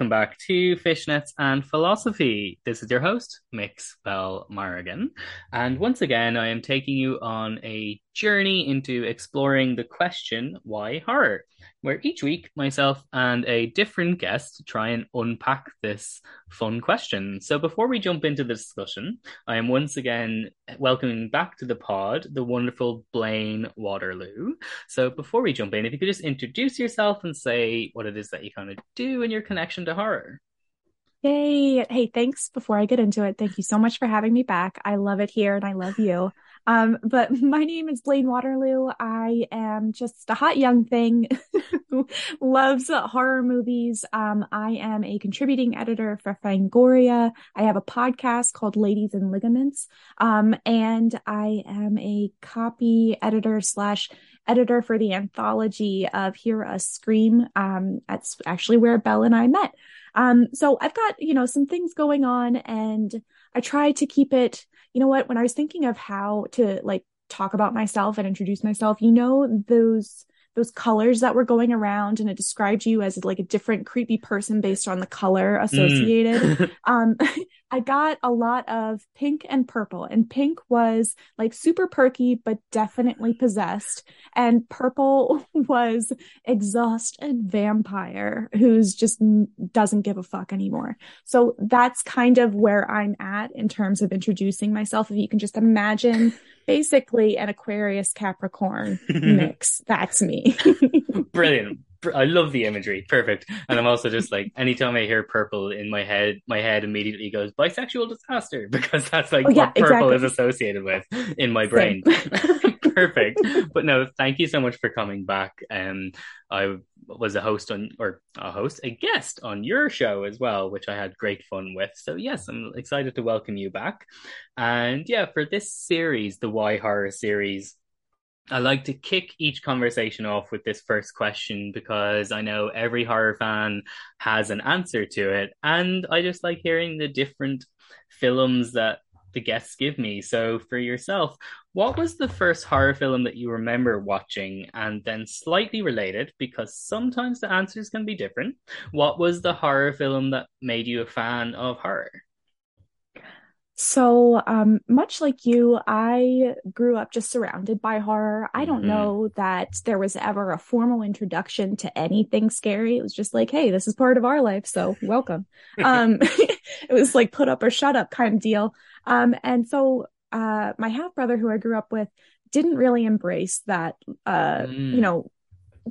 Welcome back to Fishnets and Philosophy. This is your host, Mix Bell Marrigan. And once again, I am taking you on a journey into exploring the question, why horror? where each week myself and a different guest try and unpack this fun question. So before we jump into the discussion, I am once again welcoming back to the pod the wonderful Blaine Waterloo. So before we jump in, if you could just introduce yourself and say what it is that you kind of do in your connection to horror. Yay. Hey, thanks. Before I get into it, thank you so much for having me back. I love it here and I love you. Um, but my name is Blaine Waterloo. I am just a hot young thing who loves horror movies. Um, I am a contributing editor for Fangoria. I have a podcast called Ladies and Ligaments. Um, and I am a copy editor slash editor for the anthology of Hear Us Scream. Um, that's actually where Belle and I met. Um, so I've got, you know, some things going on and I try to keep it you know what? When I was thinking of how to like talk about myself and introduce myself, you know, those those colors that were going around and it described you as like a different creepy person based on the color associated. Mm. um, I got a lot of pink and purple and pink was like super perky, but definitely possessed. And purple was exhausted vampire who's just doesn't give a fuck anymore. So that's kind of where I'm at in terms of introducing myself. If you can just imagine basically an Aquarius Capricorn mix, that's me. Brilliant. I love the imagery. Perfect. And I'm also just like, anytime I hear purple in my head, my head immediately goes bisexual disaster because that's like oh, yeah, what purple exactly. is associated with in my brain. Perfect. But no, thank you so much for coming back. Um, I was a host on, or a host, a guest on your show as well, which I had great fun with. So yes, I'm excited to welcome you back. And yeah, for this series, the Why Horror series, I like to kick each conversation off with this first question because I know every horror fan has an answer to it. And I just like hearing the different films that the guests give me. So, for yourself, what was the first horror film that you remember watching? And then, slightly related, because sometimes the answers can be different, what was the horror film that made you a fan of horror? So, um, much like you, I grew up just surrounded by horror. I don't mm-hmm. know that there was ever a formal introduction to anything scary. It was just like, hey, this is part of our life, so welcome. um, it was like put up or shut up kind of deal. Um, and so, uh, my half brother who I grew up with didn't really embrace that, uh, mm. you know,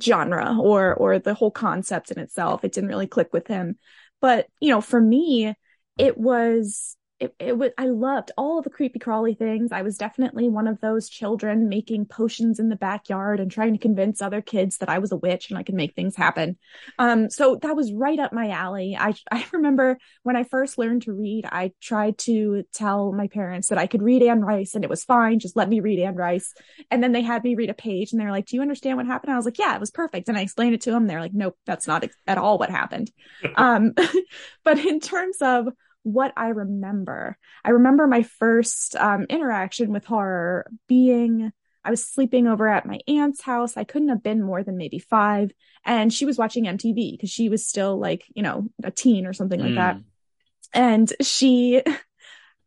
genre or or the whole concept in itself. It didn't really click with him. But you know, for me, it was it, it was I loved all the creepy crawly things. I was definitely one of those children making potions in the backyard and trying to convince other kids that I was a witch and I could make things happen. Um, so that was right up my alley. I I remember when I first learned to read, I tried to tell my parents that I could read Anne Rice and it was fine, just let me read Anne Rice. And then they had me read a page and they were like, "Do you understand what happened?" I was like, "Yeah, it was perfect." And I explained it to them. They're like, "Nope, that's not at all what happened." um, but in terms of what I remember. I remember my first um, interaction with horror being I was sleeping over at my aunt's house. I couldn't have been more than maybe five. And she was watching MTV because she was still like, you know, a teen or something mm. like that. Mm. And she,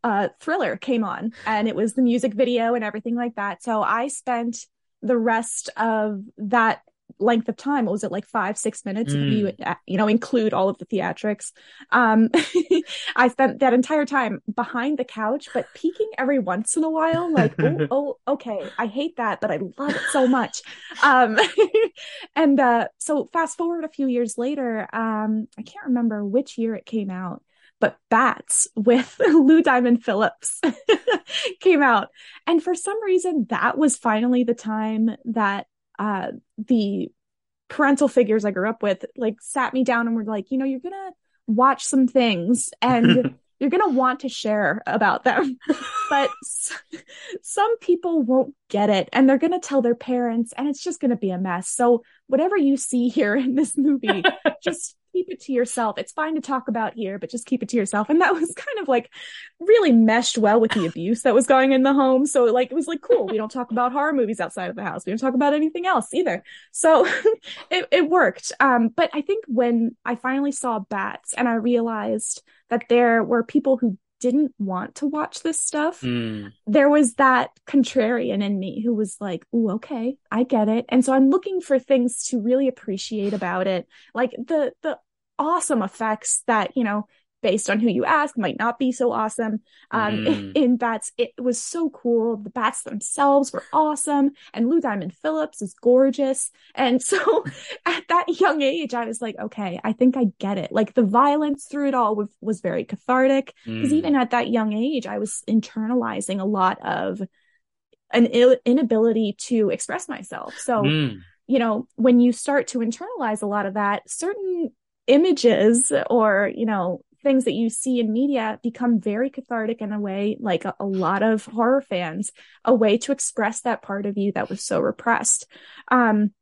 uh, Thriller came on and it was the music video and everything like that. So I spent the rest of that length of time. What was it like five, six minutes? Mm. You. Uh, you know, include all of the theatrics. Um, I spent that entire time behind the couch, but peeking every once in a while, like, oh, oh, okay. I hate that, but I love it so much. Um, and, uh, so fast forward a few years later, um, I can't remember which year it came out but Bats with Lou Diamond Phillips came out. And for some reason, that was finally the time that uh, the parental figures I grew up with like sat me down and were like, you know, you're gonna watch some things and you're going to want to share about them. but some people won't get it and they're going to tell their parents and it's just going to be a mess. So whatever you see here in this movie, just keep it to yourself. It's fine to talk about here, but just keep it to yourself. And that was kind of like really meshed well with the abuse that was going in the home. So like it was like cool. We don't talk about horror movies outside of the house. We don't talk about anything else either. So it, it worked. Um, but I think when I finally saw bats and I realized that there were people who didn't want to watch this stuff, mm. there was that contrarian in me who was like, "Ooh, okay, I get it." And so I'm looking for things to really appreciate about it, like the the awesome effects that you know based on who you ask might not be so awesome um mm. in, bats it was so cool the bats themselves were awesome and lou diamond phillips is gorgeous and so at that young age i was like okay i think i get it like the violence through it all was, was very cathartic because mm. even at that young age i was internalizing a lot of an Ill- inability to express myself so mm. you know when you start to internalize a lot of that certain images or you know things that you see in media become very cathartic in a way, like a, a, lot of horror fans, a way to express that part of you that was so repressed. Um,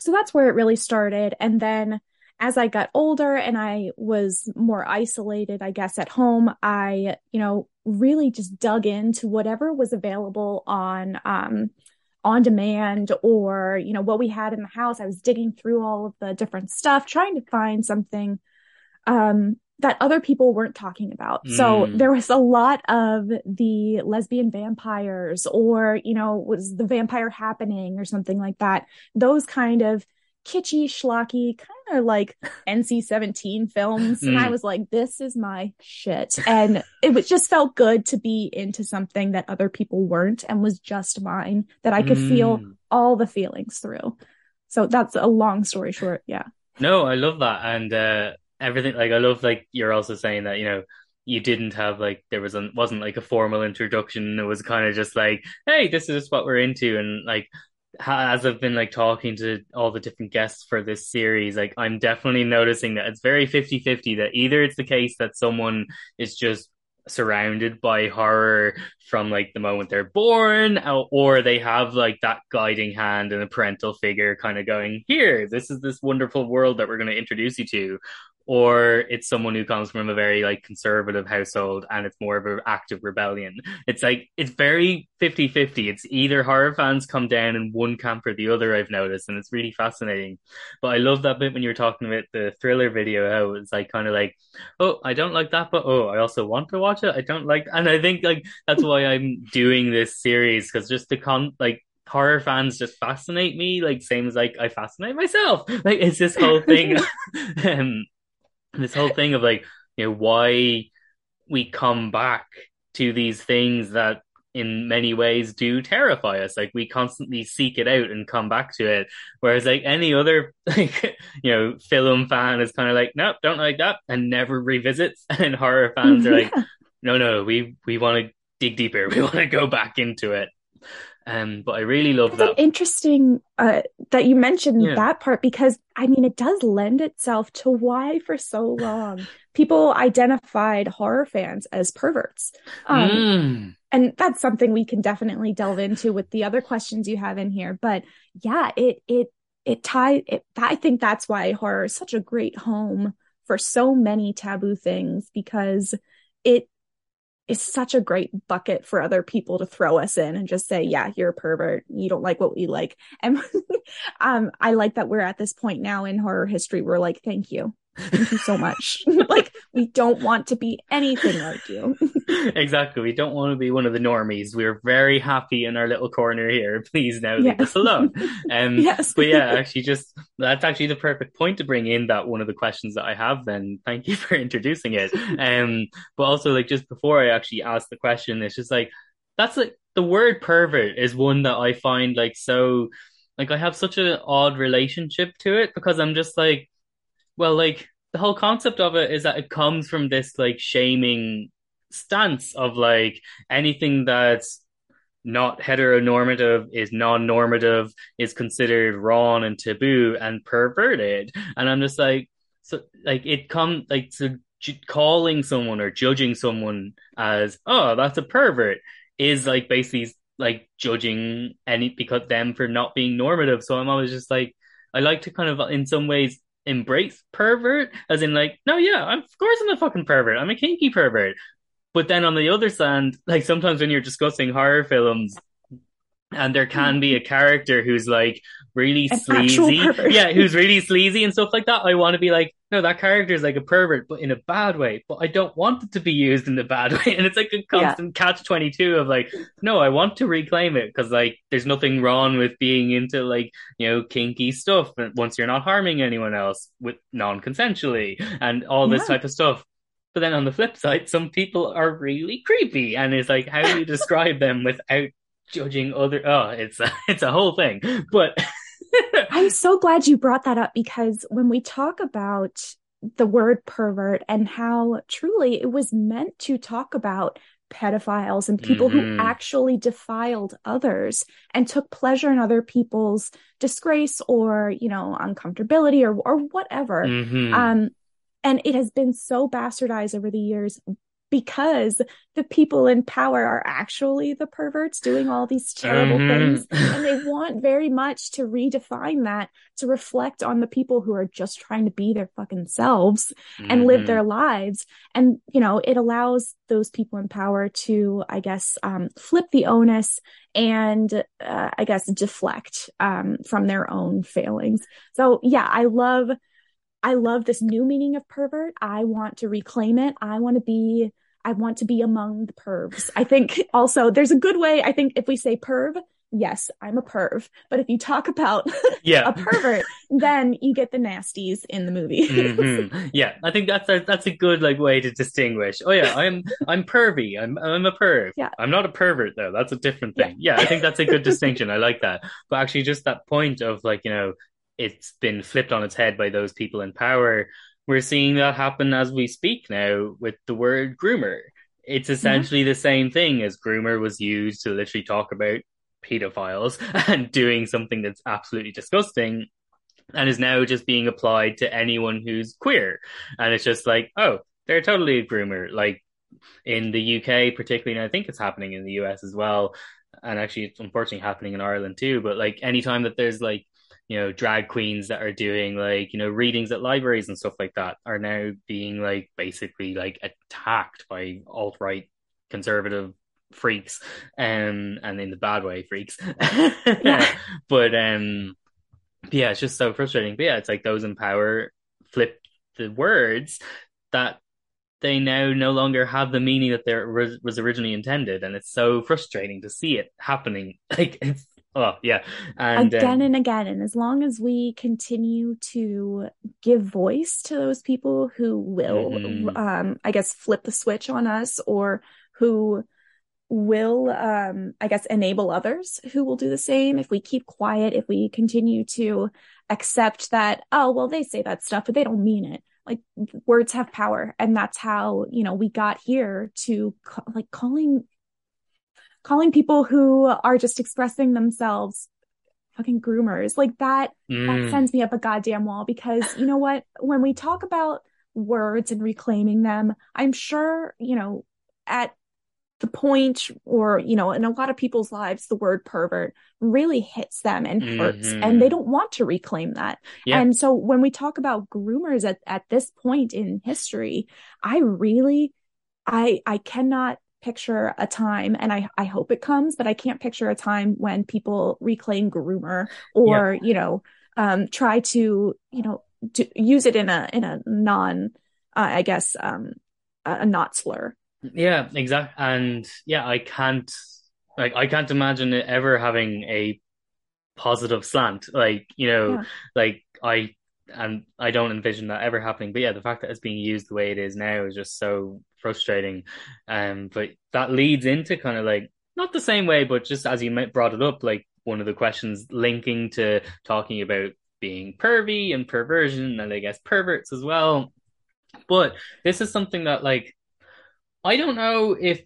so that's where it really started. And then as I got older and I was more isolated, I guess, at home, I, you know, really just dug into whatever was available on, um, on demand or, you know, what we had in the house. I was digging through all of the different stuff, trying to find something um, that other people weren't talking about. Mm. So there was a lot of the lesbian vampires or, you know, was the vampire happening or something like that. Those kind of kitschy, schlocky, kind of like NC 17 films. Mm. And I mm. was like, this is my shit. And it was, just felt good to be into something that other people weren't and was just mine, that I could mm. feel all the feelings through. So that's a long story short. Yeah. No, I love that. And, uh, everything like I love like you're also saying that you know you didn't have like there was a, wasn't like a formal introduction it was kind of just like hey this is what we're into and like as I've been like talking to all the different guests for this series like I'm definitely noticing that it's very 50-50 that either it's the case that someone is just surrounded by horror from like the moment they're born uh, or they have like that guiding hand and a parental figure kind of going here this is this wonderful world that we're going to introduce you to or it's someone who comes from a very like conservative household and it's more of an active rebellion. It's like it's very 50-50. It's either horror fans come down in one camp or the other, I've noticed, and it's really fascinating. But I love that bit when you're talking about the thriller video, how it's like kind of like, oh, I don't like that, but oh, I also want to watch it. I don't like and I think like that's why I'm doing this series, because just the con like horror fans just fascinate me like same as like I fascinate myself like it's this whole thing um this whole thing of like you know why we come back to these things that in many ways do terrify us. Like we constantly seek it out and come back to it. Whereas like any other like you know film fan is kind of like nope don't like that and never revisits. And horror fans are like no no we we want to dig deeper. We want to go back into it um, but I really love that. Interesting uh, that you mentioned yeah. that part because I mean it does lend itself to why for so long people identified horror fans as perverts. Um, mm. And that's something we can definitely delve into with the other questions you have in here. But yeah, it it it ties. It, I think that's why horror is such a great home for so many taboo things because it is such a great bucket for other people to throw us in and just say, yeah, you're a pervert. You don't like what we like. And um, I like that we're at this point now in horror history. We're like, thank you. Thank you so much. like, we don't want to be anything like you. exactly. We don't want to be one of the normies. We're very happy in our little corner here. Please now leave us alone. Um, yes. but yeah, actually, just that's actually the perfect point to bring in that one of the questions that I have. Then thank you for introducing it. Um, but also, like, just before I actually ask the question, it's just like, that's like the word pervert is one that I find like so, like, I have such an odd relationship to it because I'm just like, well, like the whole concept of it is that it comes from this like shaming stance of like anything that's not heteronormative is non-normative is considered wrong and taboo and perverted. And i'm just like so like it come like so calling someone or judging someone as oh that's a pervert is like basically like judging any because them for not being normative. So i'm always just like i like to kind of in some ways embrace pervert as in like no yeah I'm, of course i'm a fucking pervert. I'm a kinky pervert. But then on the other side, like sometimes when you're discussing horror films, and there can hmm. be a character who's like really An sleazy, yeah, who's really sleazy and stuff like that. I want to be like, no, that character is like a pervert, but in a bad way. But I don't want it to be used in the bad way, and it's like a constant yeah. catch twenty two of like, no, I want to reclaim it because like there's nothing wrong with being into like you know kinky stuff once you're not harming anyone else with non consensually and all this yeah. type of stuff. But then on the flip side, some people are really creepy, and it's like, how do you describe them without judging other? Oh, it's a, it's a whole thing. But I'm so glad you brought that up because when we talk about the word pervert and how truly it was meant to talk about pedophiles and people mm-hmm. who actually defiled others and took pleasure in other people's disgrace or you know uncomfortability or or whatever mm-hmm. um and it has been so bastardized over the years because the people in power are actually the perverts doing all these terrible mm-hmm. things. And they want very much to redefine that to reflect on the people who are just trying to be their fucking selves mm-hmm. and live their lives. And, you know, it allows those people in power to, I guess, um, flip the onus and, uh, I guess, deflect um, from their own failings. So, yeah, I love I love this new meaning of pervert. I want to reclaim it. I want to be I want to be among the pervs. I think also there's a good way. I think if we say perv, yes, I'm a perv. But if you talk about yeah. a pervert, then you get the nasties in the movie. mm-hmm. Yeah, I think that's a, that's a good like way to distinguish. Oh yeah, I'm I'm pervy. I'm I'm a perv. Yeah. I'm not a pervert though. That's a different thing. Yeah. yeah, I think that's a good distinction. I like that. But actually, just that point of like you know it's been flipped on its head by those people in power. We're seeing that happen as we speak now with the word groomer. It's mm-hmm. essentially mm-hmm. the same thing as groomer was used to literally talk about pedophiles and doing something that's absolutely disgusting and is now just being applied to anyone who's queer. And it's just like, oh, they're totally a groomer. Like in the UK, particularly, and I think it's happening in the US as well. And actually, it's unfortunately happening in Ireland too. But like anytime that there's like you know drag queens that are doing like you know readings at libraries and stuff like that are now being like basically like attacked by alt right conservative freaks um and in the bad way freaks. Yeah. but um yeah it's just so frustrating. But yeah it's like those in power flip the words that they now no longer have the meaning that there was, was originally intended. And it's so frustrating to see it happening. Like it's Oh yeah, and again um, and again, and as long as we continue to give voice to those people who will, mm-hmm. um, I guess, flip the switch on us, or who will, um, I guess, enable others who will do the same. If we keep quiet, if we continue to accept that, oh well, they say that stuff, but they don't mean it. Like words have power, and that's how you know we got here to like calling calling people who are just expressing themselves fucking groomers like that mm. that sends me up a goddamn wall because you know what when we talk about words and reclaiming them i'm sure you know at the point or you know in a lot of people's lives the word pervert really hits them and hurts mm-hmm. and they don't want to reclaim that yeah. and so when we talk about groomers at, at this point in history i really i i cannot picture a time and I, I hope it comes, but I can't picture a time when people reclaim groomer or, yeah. you know, um, try to, you know, to use it in a, in a non, uh, I guess, um, a, a not slur. Yeah, exactly. And yeah, I can't, like, I can't imagine it ever having a positive slant. Like, you know, yeah. like I and I don't envision that ever happening. But yeah, the fact that it's being used the way it is now is just so frustrating. Um, but that leads into kind of like not the same way, but just as you brought it up, like one of the questions linking to talking about being pervy and perversion, and I guess perverts as well. But this is something that like I don't know if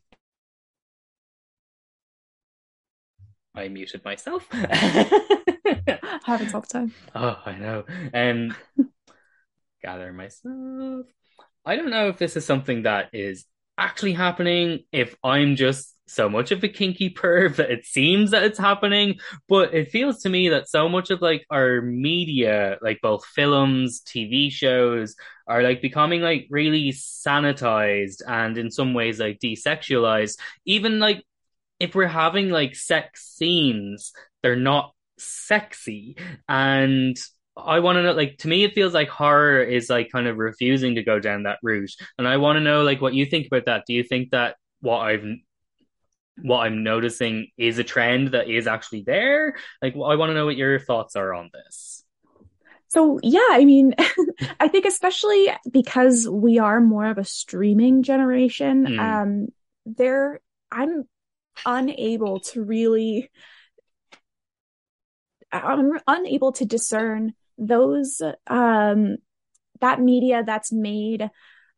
I muted myself. Happens all the time. Oh, I know. Um, gather myself. I don't know if this is something that is actually happening, if I'm just so much of a kinky perv that it seems that it's happening, but it feels to me that so much of like our media, like both films, TV shows, are like becoming like really sanitized and in some ways like desexualized. Even like if we're having like sex scenes, they're not sexy. And I want to know, like, to me, it feels like horror is like kind of refusing to go down that route. And I want to know, like, what you think about that. Do you think that what I've what I'm noticing is a trend that is actually there? Like, I want to know what your thoughts are on this. So, yeah, I mean, I think especially because we are more of a streaming generation, mm. um, there, I'm unable to really, I'm unable to discern those, um, that media that's made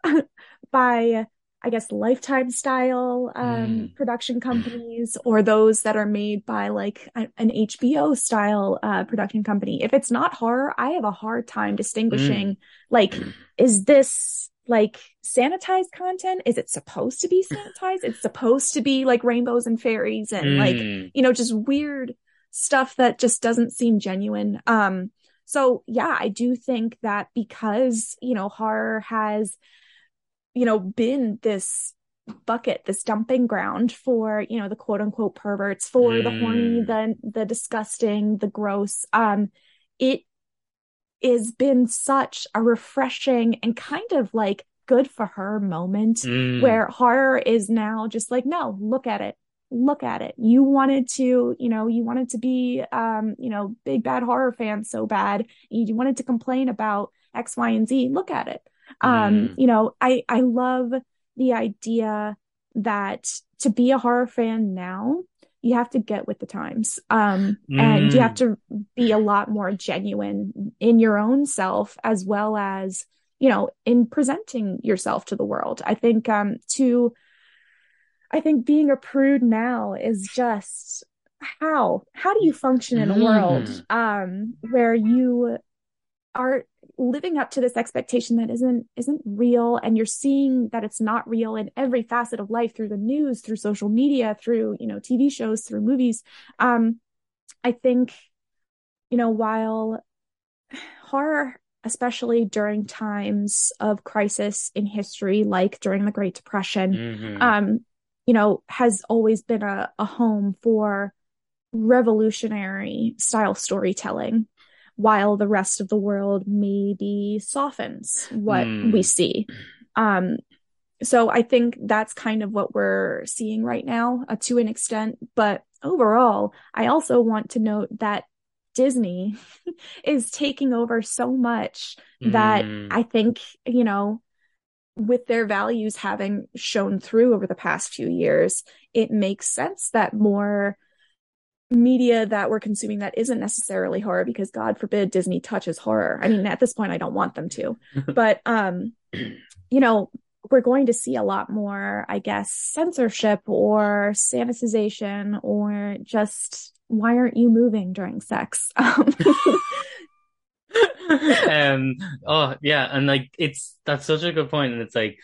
by I guess lifetime style um, mm. production companies or those that are made by like a, an HBO style uh, production company. If it's not horror, I have a hard time distinguishing mm. like, is this like sanitized content? Is it supposed to be sanitized? it's supposed to be like rainbows and fairies and mm. like, you know, just weird stuff that just doesn't seem genuine. Um, so yeah, I do think that because, you know, horror has you know, been this bucket, this dumping ground for, you know, the quote unquote perverts, for mm. the horny, mm. the the disgusting, the gross. Um, it has been such a refreshing and kind of like good for her moment mm. where horror is now just like, no, look at it. Look at it. You wanted to, you know, you wanted to be, um, you know, big bad horror fan so bad. You wanted to complain about X, Y, and Z. Look at it. Um, mm. you know, I I love the idea that to be a horror fan now, you have to get with the times. Um, mm. and you have mm. to be a lot more genuine in your own self as well as, you know, in presenting yourself to the world. I think um to I think being a prude now is just how how do you function in a world mm. um where you are living up to this expectation that isn't isn't real and you're seeing that it's not real in every facet of life through the news through social media through you know tv shows through movies um i think you know while horror especially during times of crisis in history like during the great depression mm-hmm. um you know has always been a, a home for revolutionary style storytelling while the rest of the world maybe softens what mm. we see. Um, so I think that's kind of what we're seeing right now uh, to an extent. But overall, I also want to note that Disney is taking over so much that mm. I think, you know, with their values having shown through over the past few years, it makes sense that more media that we're consuming that isn't necessarily horror because god forbid disney touches horror. I mean at this point i don't want them to. But um you know we're going to see a lot more i guess censorship or sanitization or just why aren't you moving during sex? Um oh yeah and like it's that's such a good point and it's like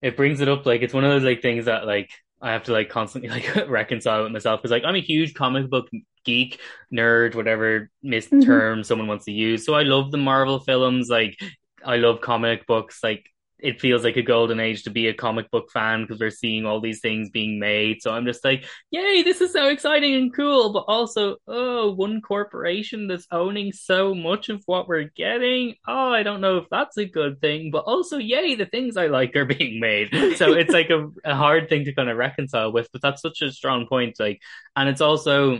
it brings it up like it's one of those like things that like I have to like constantly like reconcile with myself because like I'm a huge comic book geek, nerd, whatever mis mm-hmm. term someone wants to use. So I love the Marvel films. Like I love comic books. Like it feels like a golden age to be a comic book fan because we're seeing all these things being made. So I'm just like, yay, this is so exciting and cool. But also, oh, one corporation that's owning so much of what we're getting. Oh, I don't know if that's a good thing. But also, yay, the things I like are being made. So it's like a, a hard thing to kind of reconcile with. But that's such a strong point. Like, and it's also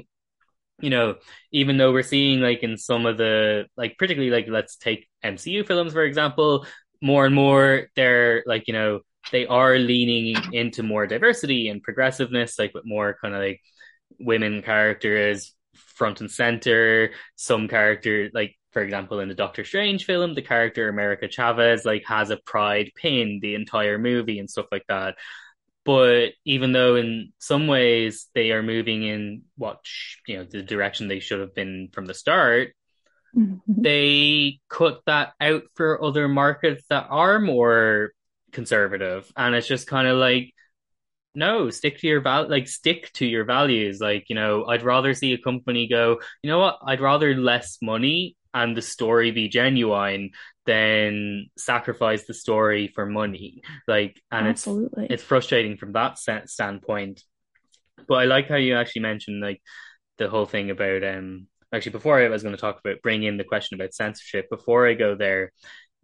you know, even though we're seeing like in some of the like particularly like let's take MCU films for example, more and more they're like you know they are leaning into more diversity and progressiveness like with more kind of like women characters front and center. Some character like for example in the doctor strange film the character america chavez like has a pride pin the entire movie and stuff like that. But even though in some ways they are moving in what you know the direction they should have been from the start, mm-hmm. they cut that out for other markets that are more conservative, and it's just kind of like no stick to your val like stick to your values like you know i'd rather see a company go you know what i'd rather less money and the story be genuine than sacrifice the story for money like and Absolutely. it's it's frustrating from that standpoint but i like how you actually mentioned like the whole thing about um actually before i was going to talk about bring in the question about censorship before i go there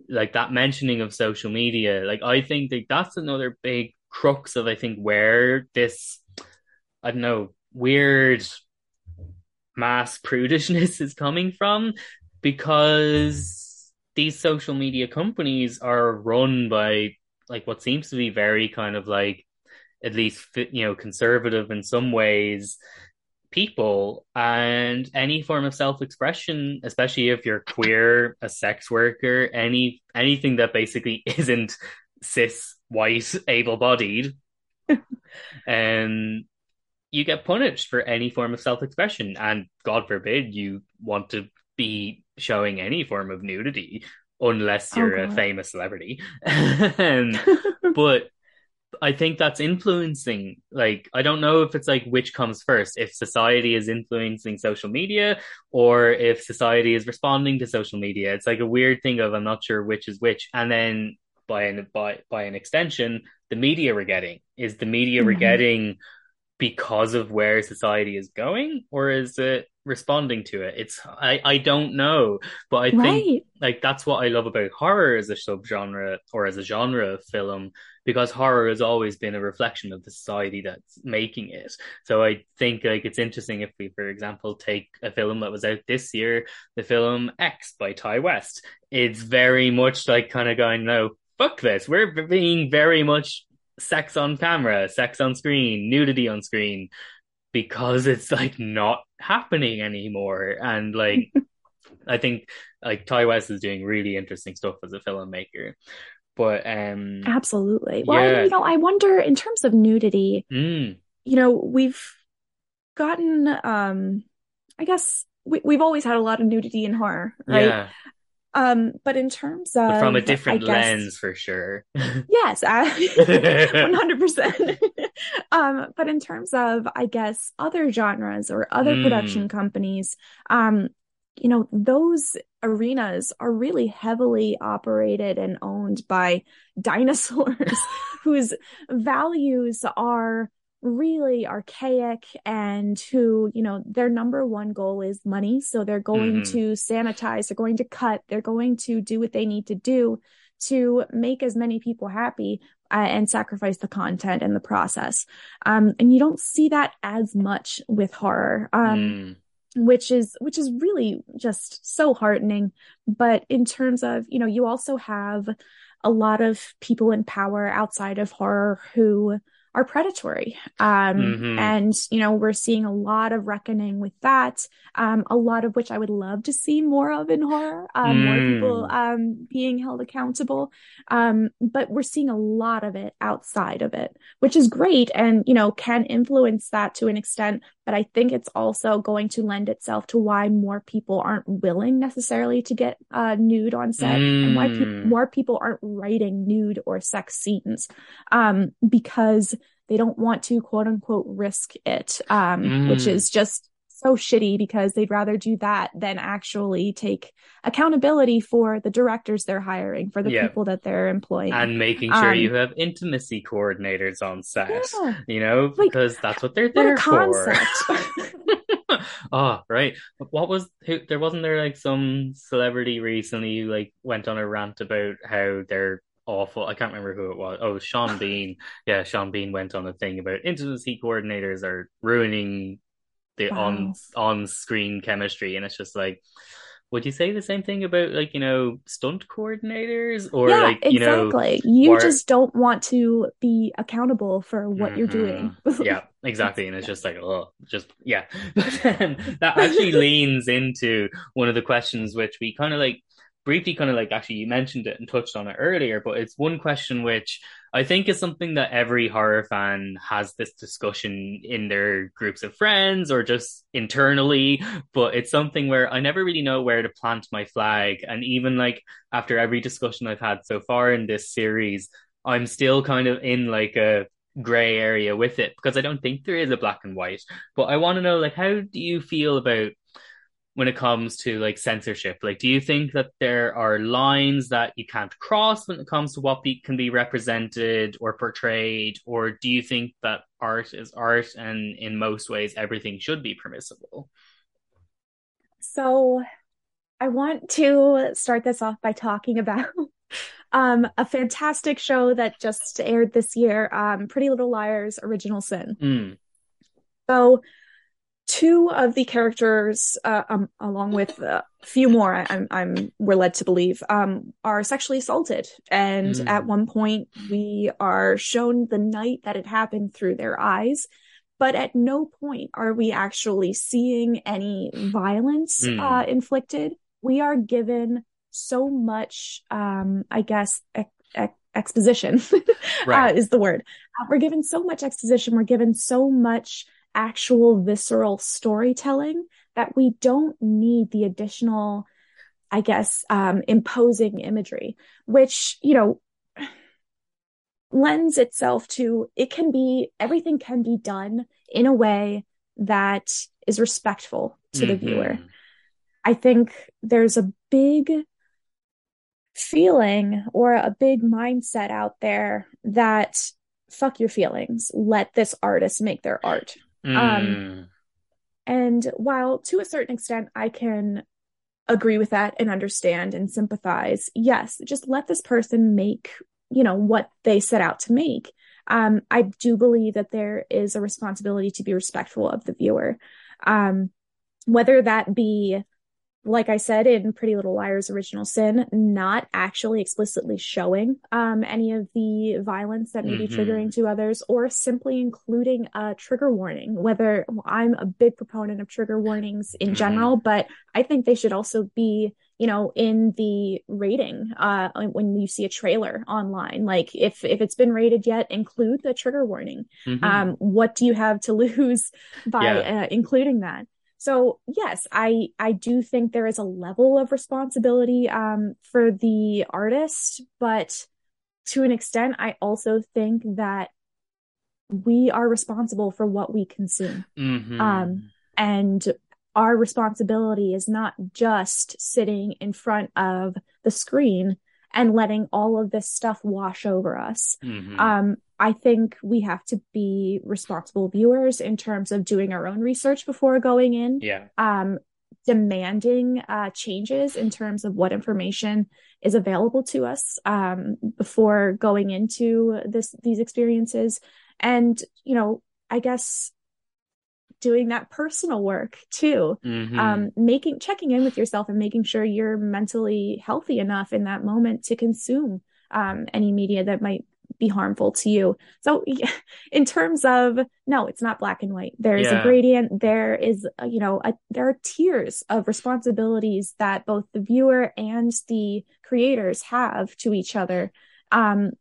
like that mentioning of social media like i think that that's another big crux of I think where this I don't know weird mass prudishness is coming from because these social media companies are run by like what seems to be very kind of like at least you know conservative in some ways people and any form of self-expression especially if you're queer a sex worker any anything that basically isn't cis white, able bodied, and um, you get punished for any form of self expression. And God forbid you want to be showing any form of nudity unless oh, you're oh, a famous celebrity. Um, but I think that's influencing. Like, I don't know if it's like which comes first, if society is influencing social media or if society is responding to social media. It's like a weird thing of I'm not sure which is which. And then by an by by an extension the media we're getting is the media mm-hmm. we're getting because of where society is going or is it responding to it it's i i don't know but i right. think like that's what i love about horror as a subgenre or as a genre of film because horror has always been a reflection of the society that's making it so i think like it's interesting if we for example take a film that was out this year the film x by Ti West it's very much like kind of going no fuck this. We're being very much sex on camera, sex on screen, nudity on screen, because it's like not happening anymore. And like, I think like Ti West is doing really interesting stuff as a filmmaker. But um absolutely. Well, yeah. you know, I wonder in terms of nudity, mm. you know, we've gotten um I guess we, we've always had a lot of nudity in horror, right? Yeah. Um, but in terms of but from a different guess, lens, for sure. yes, one hundred percent. Um, but in terms of, I guess, other genres or other mm. production companies, um, you know, those arenas are really heavily operated and owned by dinosaurs whose values are really archaic and who, you know, their number one goal is money. So they're going mm-hmm. to sanitize, they're going to cut, they're going to do what they need to do to make as many people happy uh, and sacrifice the content and the process. Um, and you don't see that as much with horror. Um, mm. Which is which is really just so heartening. But in terms of, you know, you also have a lot of people in power outside of horror who are predatory. Um, mm-hmm. And, you know, we're seeing a lot of reckoning with that, um, a lot of which I would love to see more of in horror, um, mm. more people mm. um, being held accountable. Um, but we're seeing a lot of it outside of it, which is great and, you know, can influence that to an extent. But I think it's also going to lend itself to why more people aren't willing necessarily to get uh, nude on set mm. and why pe- mm. more people aren't writing nude or sex scenes um, because they don't want to quote unquote risk it, um, mm. which is just so shitty because they'd rather do that than actually take accountability for the directors they're hiring, for the yeah. people that they're employing. And making sure um, you have intimacy coordinators on set, yeah. you know, because that's what they're there what for. oh, right. What was who, there wasn't there like some celebrity recently who like went on a rant about how they're awful. I can't remember who it was. Oh, Sean Bean. Yeah, Sean Bean went on a thing about intimacy coordinators are ruining the wow. on on screen chemistry, and it's just like. Would you say the same thing about like you know stunt coordinators or yeah, like you exactly. know you just don't want to be accountable for what mm-hmm. you're doing. yeah, exactly, and it's just like oh, just yeah. But then that actually leans into one of the questions which we kind of like briefly kind of like actually you mentioned it and touched on it earlier, but it's one question which I think is something that every horror fan has this discussion in their groups of friends or just internally, but it's something where I never really know where to plant my flag. And even like after every discussion I've had so far in this series, I'm still kind of in like a gray area with it because I don't think there is a black and white. But I want to know like how do you feel about when it comes to like censorship? Like, do you think that there are lines that you can't cross when it comes to what be, can be represented or portrayed? Or do you think that art is art and in most ways everything should be permissible? So, I want to start this off by talking about um, a fantastic show that just aired this year um, Pretty Little Liars Original Sin. Mm. So, two of the characters, uh, um, along with a few more, I, am I'm we're led to believe, um, are sexually assaulted, and mm. at one point we are shown the night that it happened through their eyes, but at no point are we actually seeing any violence mm. uh, inflicted. We are given so much, um, I guess, exposition right. uh, is the word. Uh, we're given so much exposition. We're given so much actual visceral storytelling that we don't need the additional, I guess, um, imposing imagery, which, you know, lends itself to it can be everything can be done in a way that is respectful to mm-hmm. the viewer. I think there's a big feeling or a big mindset out there that fuck your feelings. Let this artist make their art. Um, mm. Um, and while to a certain extent I can agree with that and understand and sympathize, yes, just let this person make, you know, what they set out to make. Um, I do believe that there is a responsibility to be respectful of the viewer. Um, whether that be like I said in Pretty Little Liars Original Sin, not actually explicitly showing um, any of the violence that may mm-hmm. be triggering to others, or simply including a trigger warning. Whether well, I'm a big proponent of trigger warnings in mm-hmm. general, but I think they should also be, you know, in the rating uh, when you see a trailer online. Like if if it's been rated yet, include the trigger warning. Mm-hmm. Um, what do you have to lose by yeah. uh, including that? So yes, I I do think there is a level of responsibility um, for the artist, but to an extent, I also think that we are responsible for what we consume. Mm-hmm. Um, and our responsibility is not just sitting in front of the screen and letting all of this stuff wash over us. Mm-hmm. Um, I think we have to be responsible viewers in terms of doing our own research before going in. Yeah. Um, demanding uh, changes in terms of what information is available to us um, before going into this these experiences, and you know, I guess doing that personal work too mm-hmm. um, making checking in with yourself and making sure you're mentally healthy enough in that moment to consume um, any media that might be harmful to you. So in terms of no, it's not black and white. There is yeah. a gradient. There is, a, you know, a, there are tiers of responsibilities that both the viewer and the creators have to each other. Um,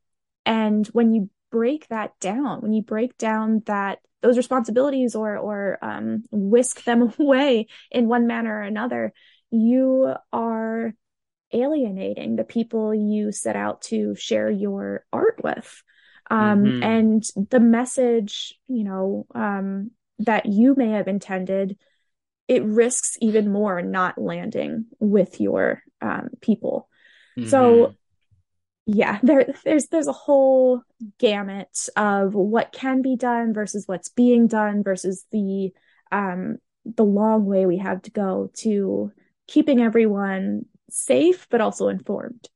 and when you break that down, when you break down that those responsibilities or or um, whisk them away in one manner or another, you are alienating the people you set out to share your art with. Um, mm-hmm. And the message, you know, um, that you may have intended, it risks even more not landing with your um, people. Mm-hmm. So, yeah, there, there's there's a whole gamut of what can be done versus what's being done versus the um, the long way we have to go to keeping everyone safe but also informed.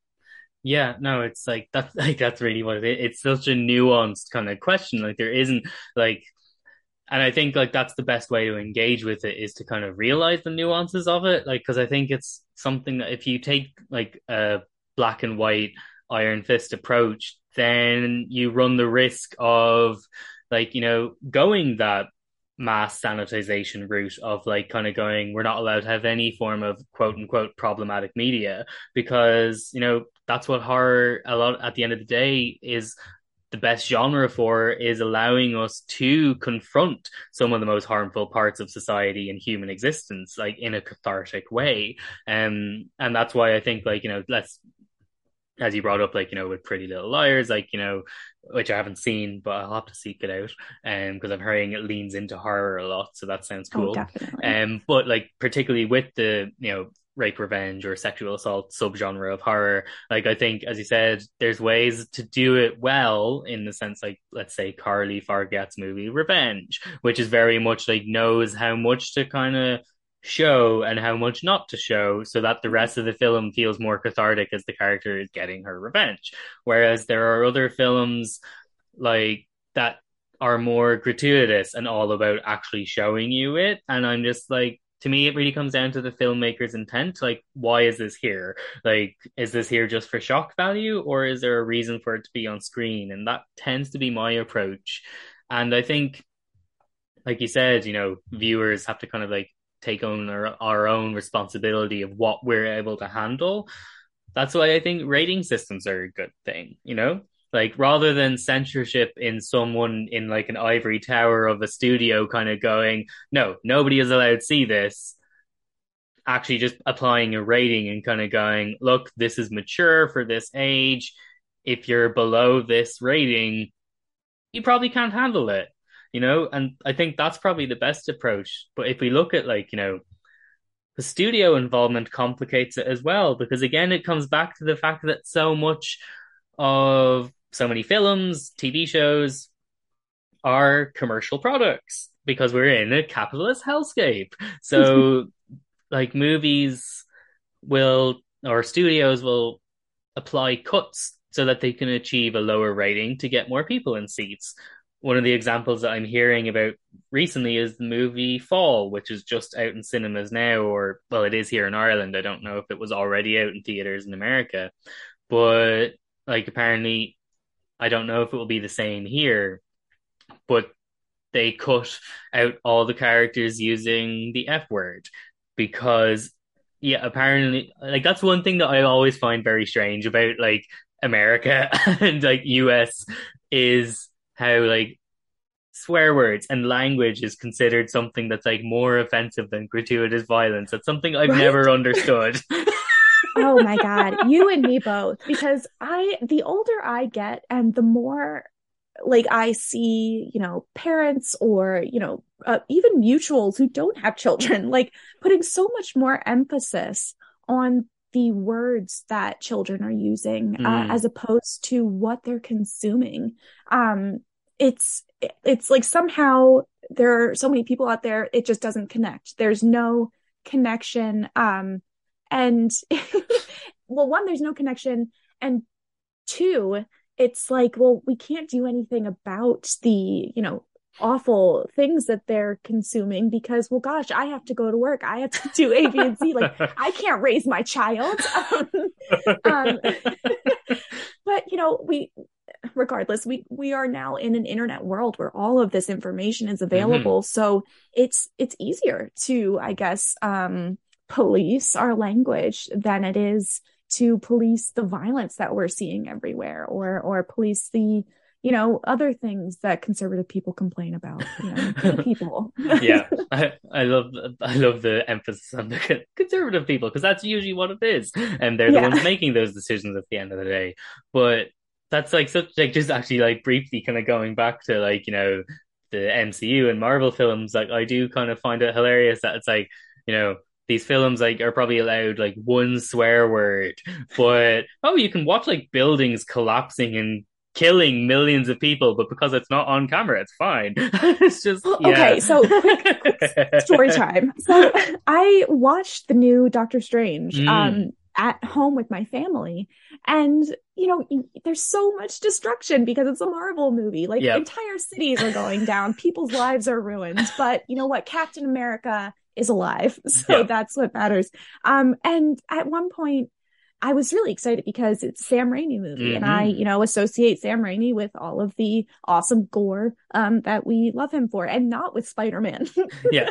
Yeah no it's like that's like that's really what it is. It's such a nuanced kind of question. Like there isn't like and i think like that's the best way to engage with it is to kind of realize the nuances of it. Like because i think it's something that if you take like a black and white iron fist approach then you run the risk of like you know going that mass sanitization route of like kind of going, we're not allowed to have any form of quote unquote problematic media because, you know, that's what horror a lot at the end of the day is the best genre for is allowing us to confront some of the most harmful parts of society and human existence, like in a cathartic way. Um, and that's why I think, like, you know, let's, as you brought up, like, you know, with Pretty Little Liars, like, you know, which I haven't seen, but I'll have to seek it out. Um, because I'm hearing it leans into horror a lot, so that sounds oh, cool. Oh. Um, but like particularly with the you know rape revenge or sexual assault subgenre of horror like i think as you said there's ways to do it well in the sense like let's say Coralie Fargeat's movie revenge which is very much like knows how much to kind of show and how much not to show so that the rest of the film feels more cathartic as the character is getting her revenge whereas there are other films like that are more gratuitous and all about actually showing you it and i'm just like to me, it really comes down to the filmmaker's intent. Like, why is this here? Like, is this here just for shock value, or is there a reason for it to be on screen? And that tends to be my approach. And I think, like you said, you know, viewers have to kind of like take on our, our own responsibility of what we're able to handle. That's why I think rating systems are a good thing, you know? like rather than censorship in someone in like an ivory tower of a studio kind of going no nobody is allowed to see this actually just applying a rating and kind of going look this is mature for this age if you're below this rating you probably can't handle it you know and i think that's probably the best approach but if we look at like you know the studio involvement complicates it as well because again it comes back to the fact that so much of so many films, TV shows are commercial products because we're in a capitalist hellscape. So, like, movies will, or studios will apply cuts so that they can achieve a lower rating to get more people in seats. One of the examples that I'm hearing about recently is the movie Fall, which is just out in cinemas now, or well, it is here in Ireland. I don't know if it was already out in theaters in America, but like apparently I don't know if it will be the same here, but they cut out all the characters using the F word because yeah, apparently like that's one thing that I always find very strange about like America and like US is how like swear words and language is considered something that's like more offensive than gratuitous violence. That's something I've right? never understood. oh my god you and me both because i the older i get and the more like i see you know parents or you know uh, even mutuals who don't have children like putting so much more emphasis on the words that children are using mm. uh, as opposed to what they're consuming um it's it's like somehow there are so many people out there it just doesn't connect there's no connection um and well, one, there's no connection. And two, it's like, well, we can't do anything about the, you know, awful things that they're consuming because well gosh i have to go to work. I have to do a b and c. Like i can't raise my child. Um, but you know we regardless we we are now in an internet world where all of this information is available. Mm-hmm. so it's it's easier to i guess um police our language than it is to police the violence that we're seeing everywhere or or police the you know other things that conservative people complain about you know people. Yeah. I, I love i love the emphasis on the conservative people because that's usually what it is and they're the yeah. ones making those decisions at the end of the day. But that's like such like just actually like briefly kind of going back to like you know the MCU and Marvel films like I do kind of find it hilarious that it's like you know these films like are probably allowed like one swear word, but oh, you can watch like buildings collapsing and killing millions of people, but because it's not on camera, it's fine. it's just yeah. okay. So quick, quick story time. So I watched the new Doctor Strange mm. um, at home with my family, and you know, there's so much destruction because it's a Marvel movie. Like yep. entire cities are going down, people's lives are ruined. But you know what? Captain America is alive. So that's what matters. Um, and at one point, I was really excited because it's Sam Raimi movie, mm-hmm. and I, mm-hmm. you know, associate Sam Raimi with all of the awesome gore um, that we love him for, and not with Spider Man. yeah.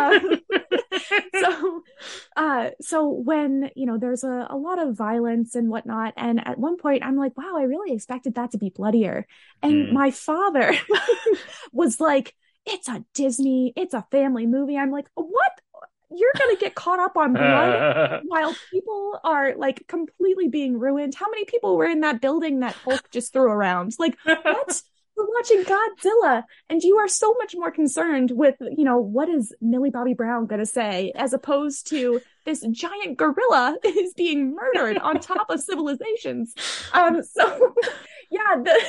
um, so, uh, so when you know there's a, a lot of violence and whatnot, and at one point I'm like, wow, I really expected that to be bloodier, and mm. my father was like, it's a Disney, it's a family movie. I'm like, what? You're going to get caught up on blood while people are like completely being ruined. How many people were in that building that Hulk just threw around? Like, what? We're watching Godzilla, and you are so much more concerned with, you know, what is Millie Bobby Brown going to say, as opposed to this giant gorilla is being murdered on top of civilizations. Um, so, yeah, the,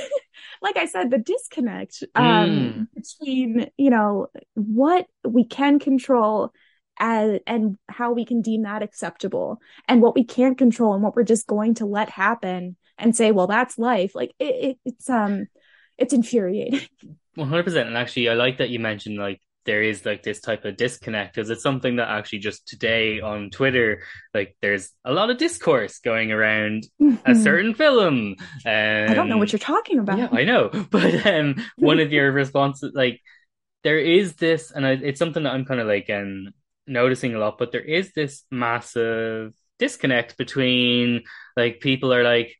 like I said, the disconnect um, mm. between, you know, what we can control as, and how we can deem that acceptable and what we can't control and what we're just going to let happen and say, well, that's life. Like it, it, it's, um, it's infuriating. 100%. And actually, I like that you mentioned like there is like this type of disconnect because it's something that actually just today on Twitter, like there's a lot of discourse going around mm-hmm. a certain film. Um, I don't know what you're talking about. Yeah, I know. But um, one of your responses, like, there is this, and I, it's something that I'm kind of like um, noticing a lot, but there is this massive disconnect between like people are like,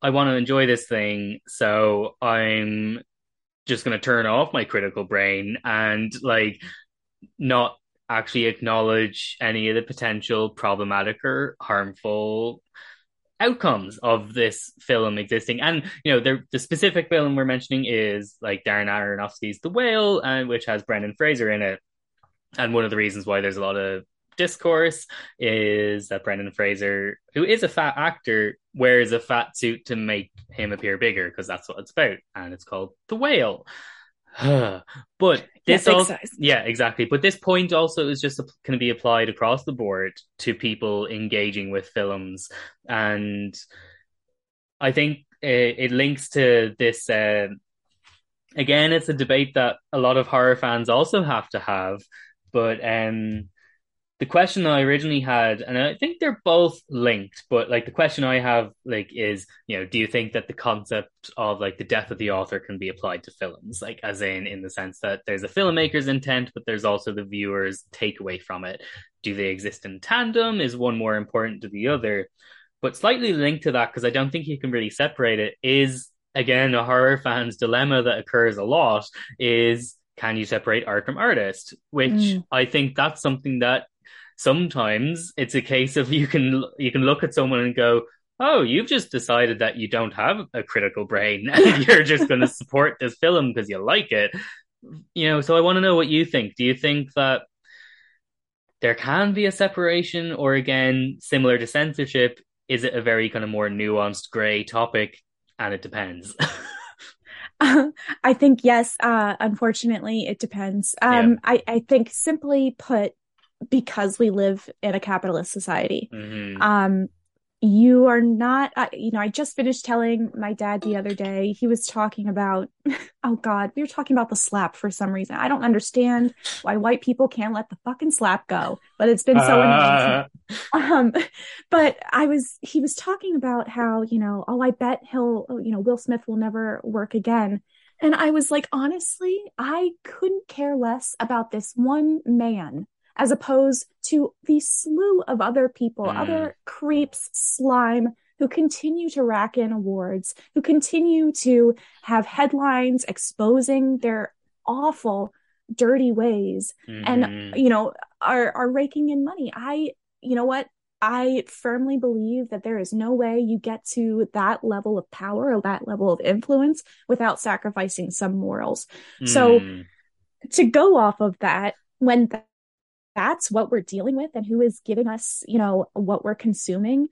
I want to enjoy this thing, so I'm just going to turn off my critical brain and like not actually acknowledge any of the potential problematic or harmful outcomes of this film existing. And you know, the the specific film we're mentioning is like Darren Aronofsky's The Whale, and which has Brendan Fraser in it. And one of the reasons why there's a lot of discourse is that Brendan Fraser, who is a fat actor, wears a fat suit to make him appear bigger because that's what it's about, and it's called The Whale. but this yeah, also, yeah, exactly. But this point also is just going to be applied across the board to people engaging with films, and I think it, it links to this. Uh, again, it's a debate that a lot of horror fans also have to have but um, the question that I originally had, and I think they're both linked, but like the question I have, like, is you know, do you think that the concept of like the death of the author can be applied to films, like, as in in the sense that there's a filmmaker's intent, but there's also the viewer's takeaway from it? Do they exist in tandem? Is one more important to the other? But slightly linked to that, because I don't think you can really separate it, is again a horror fan's dilemma that occurs a lot is can you separate art from artist? Which mm. I think that's something that sometimes it's a case of you can you can look at someone and go, "Oh, you've just decided that you don't have a critical brain and you're just going to support this film because you like it." You know, so I want to know what you think. Do you think that there can be a separation, or again, similar to censorship, is it a very kind of more nuanced gray topic? And it depends. I think yes. Uh, unfortunately, it depends. Um, yeah. I, I think simply put, because we live in a capitalist society, mm-hmm. um, you are not uh, you know i just finished telling my dad the other day he was talking about oh god we were talking about the slap for some reason. I don't understand why white people can't let the fucking slap go but it's been so uh... um but i was he was talking about how you know oh i bet he'll you know will smith will never work again. And i was like honestly i couldn't care less about this one man as opposed to the slew of other people, mm. other creeps, slime who continue to rack in awards, who continue to have headlines exposing their awful, dirty ways mm-hmm. and, you know, are, are raking in money. I, you know what? I firmly believe that there is no way you get to that level of power or that level of influence without sacrificing some morals. Mm. So to go off of that, when that's what we're dealing with and who is giving us, you know, what we're consuming,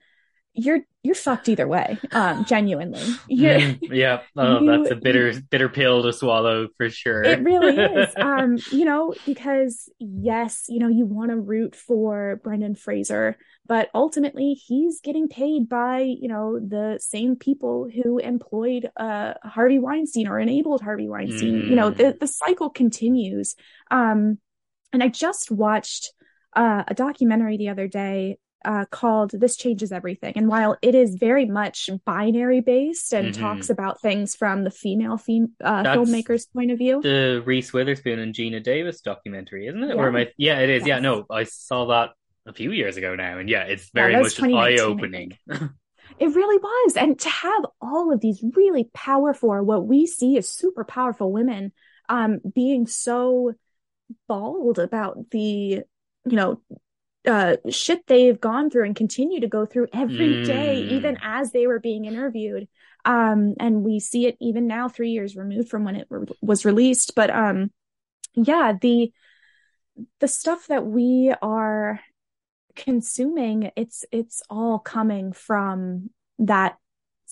you're you're fucked either way. Um, genuinely. Mm, yeah. Oh, you, that's a bitter bitter pill to swallow for sure. It really is. Um, you know, because yes, you know, you want to root for Brendan Fraser, but ultimately he's getting paid by, you know, the same people who employed uh Harvey Weinstein or enabled Harvey Weinstein. Mm. You know, the the cycle continues. Um and I just watched uh, a documentary the other day uh, called This Changes Everything. And while it is very much binary based and mm-hmm. talks about things from the female fem- uh, filmmaker's point of view. The Reese Witherspoon and Geena Davis documentary, isn't it? Yeah. Or am I... Yeah, it is. Yes. Yeah, no, I saw that a few years ago now. And yeah, it's very yeah, much eye opening. it really was. And to have all of these really powerful, what we see as super powerful women um, being so bald about the you know uh, shit they've gone through and continue to go through every mm. day, even as they were being interviewed. Um, and we see it even now, three years removed from when it re- was released. But um, yeah, the the stuff that we are consuming, it's it's all coming from that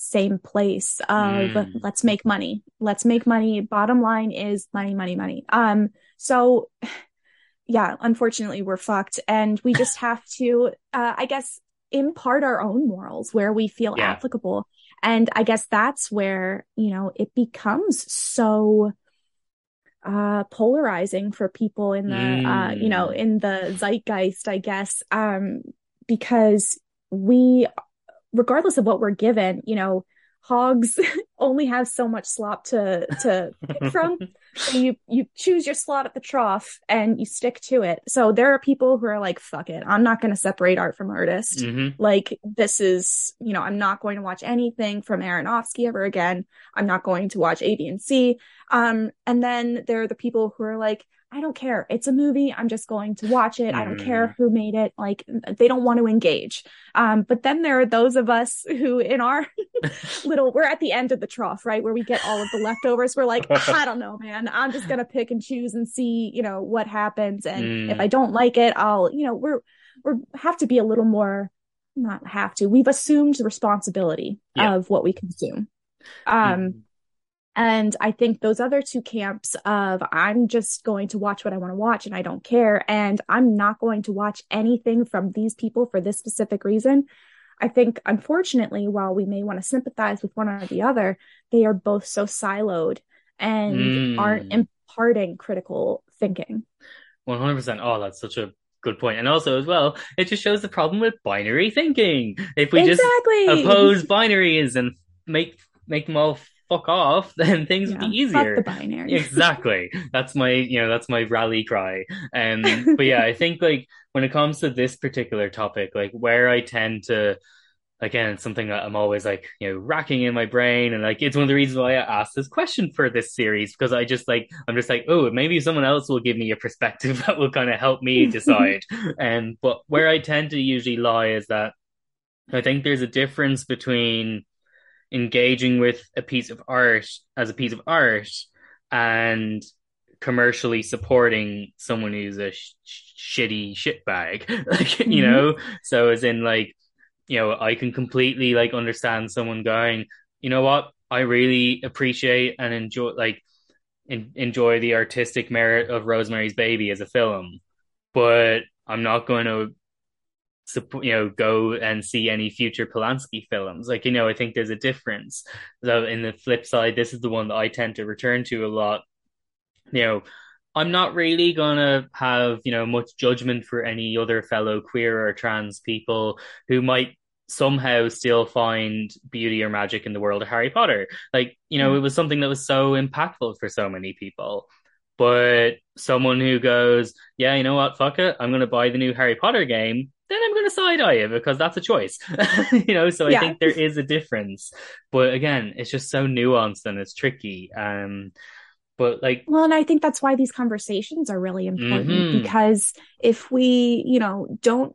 same place of mm. let's make money, let's make money. Bottom line is money, money, money. Um, so yeah, unfortunately, we're fucked. And we just have to, uh, I guess, impart our own morals where we feel yeah. applicable. And I guess that's where, you know, it becomes so uh polarizing for people in the mm. uh you know mm. in the zeitgeist i guess um because we regardless of what we're given you know hogs only have so much slop to to pick from. So you you choose your slot at the trough and you stick to it. So there are people who are like, "Fuck it, I'm not going to separate art from artist." Mm-hmm. Like this is, you know, I'm not going to watch anything from Aronofsky ever again. I'm not going to watch A, B, and C. Um, and then there are the people who are like, I don't care. It's a movie. I'm just going to watch it. Mm. I don't care mm. who made it. Like they don't want to engage. Um, but then there are those of us who in our little, we're at the end of the trough, right? Where we get all of the leftovers. We're like, I don't know, man. I'm just going to pick and choose and see, you know, what happens. And mm. if I don't like it, I'll, you know, we're, we're have to be a little more, not have to, we've assumed the responsibility yeah. of what we consume. Um, mm and I think those other two camps of I'm just going to watch what I want to watch and I don't care. And I'm not going to watch anything from these people for this specific reason. I think, unfortunately, while we may want to sympathize with one or the other, they are both so siloed and mm. aren't imparting critical thinking. 100%. Oh, that's such a good point. And also, as well, it just shows the problem with binary thinking. If we exactly. just oppose binaries and make make them all fuck off, then things yeah, would be easier. the binary. exactly. That's my, you know, that's my rally cry. Um, but yeah, I think like when it comes to this particular topic, like where I tend to, again, something that I'm always like, you know, racking in my brain. And like, it's one of the reasons why I asked this question for this series, because I just like, I'm just like, oh, maybe someone else will give me a perspective that will kind of help me decide. and, but where I tend to usually lie is that I think there's a difference between engaging with a piece of art as a piece of art and commercially supporting someone who's a sh- shitty shitbag like mm-hmm. you know so as in like you know i can completely like understand someone going you know what i really appreciate and enjoy like in- enjoy the artistic merit of rosemary's baby as a film but i'm not going to you know go and see any future Polanski films. Like you know, I think there's a difference. So in the flip side, this is the one that I tend to return to a lot. You know, I'm not really gonna have you know much judgment for any other fellow queer or trans people who might somehow still find beauty or magic in the world of Harry Potter. Like, you know, mm. it was something that was so impactful for so many people. But someone who goes, yeah, you know what, fuck it, I'm going to buy the new Harry Potter game then I'm going to side eye it because that's a choice, you know. So I think there is a difference, but again, it's just so nuanced and it's tricky. Um, but like, well, and I think that's why these conversations are really important mm-hmm. because if we, you know, don't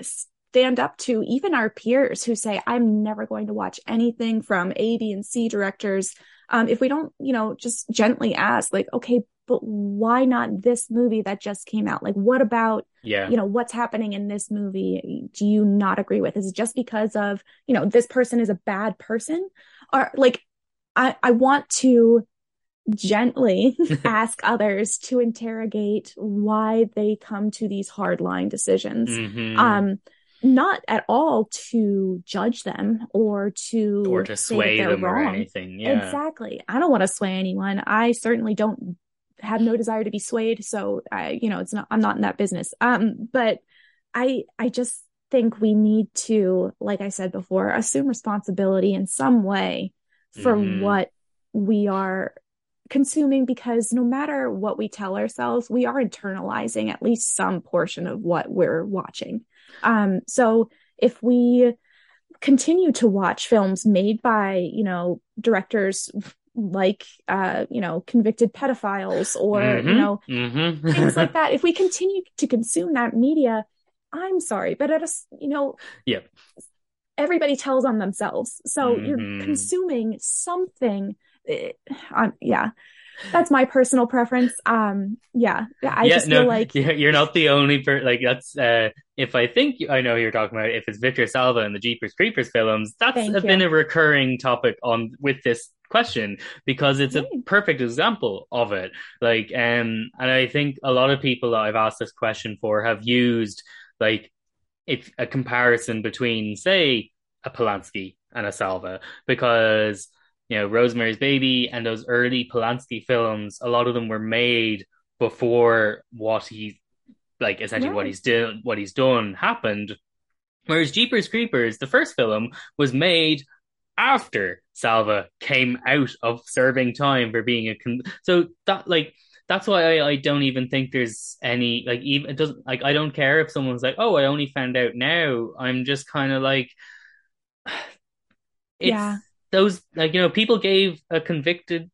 stand up to even our peers who say, "I'm never going to watch anything from A, B, and C directors," um, if we don't, you know, just gently ask, like, okay, but why not this movie that just came out? Like, what about, yeah, you know, what's happening in this movie? Do you not agree with? Is it just because of, you know, this person is a bad person? Or like, I, I want to gently ask others to interrogate why they come to these hardline decisions. Mm-hmm. Um, not at all to judge them or to or to sway them wrong. or anything. Yeah. Exactly. I don't want to sway anyone. I certainly don't have no desire to be swayed. So I, you know, it's not, I'm not in that business. Um, but I, I just, think we need to, like I said before, assume responsibility in some way for mm-hmm. what we are consuming because no matter what we tell ourselves, we are internalizing at least some portion of what we're watching. Um, so if we continue to watch films made by, you know, directors like uh you know convicted pedophiles or mm-hmm, you know mm-hmm. things like that if we continue to consume that media i'm sorry but at a you know yeah everybody tells on themselves so mm-hmm. you're consuming something uh, yeah that's my personal preference. Um, yeah, I yeah, just no, feel like you're not the only person like that's uh, if I think I know you're talking about if it's Victor Salva and the Jeepers Creepers films, that's a, been a recurring topic on with this question because it's a perfect example of it. Like, um, and I think a lot of people that I've asked this question for have used like if a comparison between say a Polanski and a Salva because you know, Rosemary's Baby and those early Polanski films, a lot of them were made before what he like essentially what he's done what he's done happened. Whereas Jeepers Creepers, the first film, was made after Salva came out of serving time for being a con- so that like that's why I, I don't even think there's any like even it doesn't like I don't care if someone's like oh I only found out now. I'm just kind of like yeah. those like you know people gave a convicted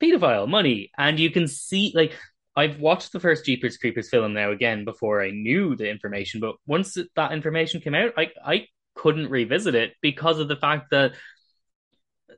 pedophile money and you can see like I've watched the first Jeepers Creepers film now again before I knew the information but once that information came out I I couldn't revisit it because of the fact that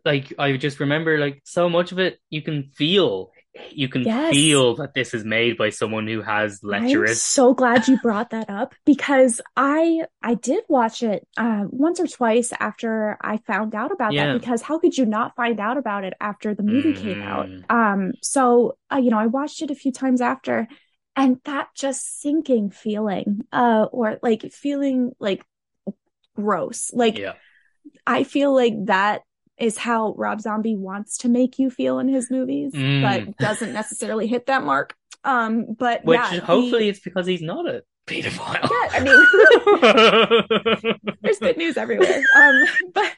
like I just remember like so much of it you can feel you can yes. feel that this is made by someone who has lecherous. I'm so glad you brought that up because I I did watch it uh, once or twice after I found out about yeah. that. Because how could you not find out about it after the movie mm. came out? Mm. Um, so uh, you know, I watched it a few times after, and that just sinking feeling, uh, or like feeling like gross, like. Yeah. I feel like that is how Rob Zombie wants to make you feel in his movies, mm. but doesn't necessarily hit that mark. Um, but which yeah, hopefully he... it's because he's not a pedophile. Yeah, I mean, there's good news everywhere. Um, but,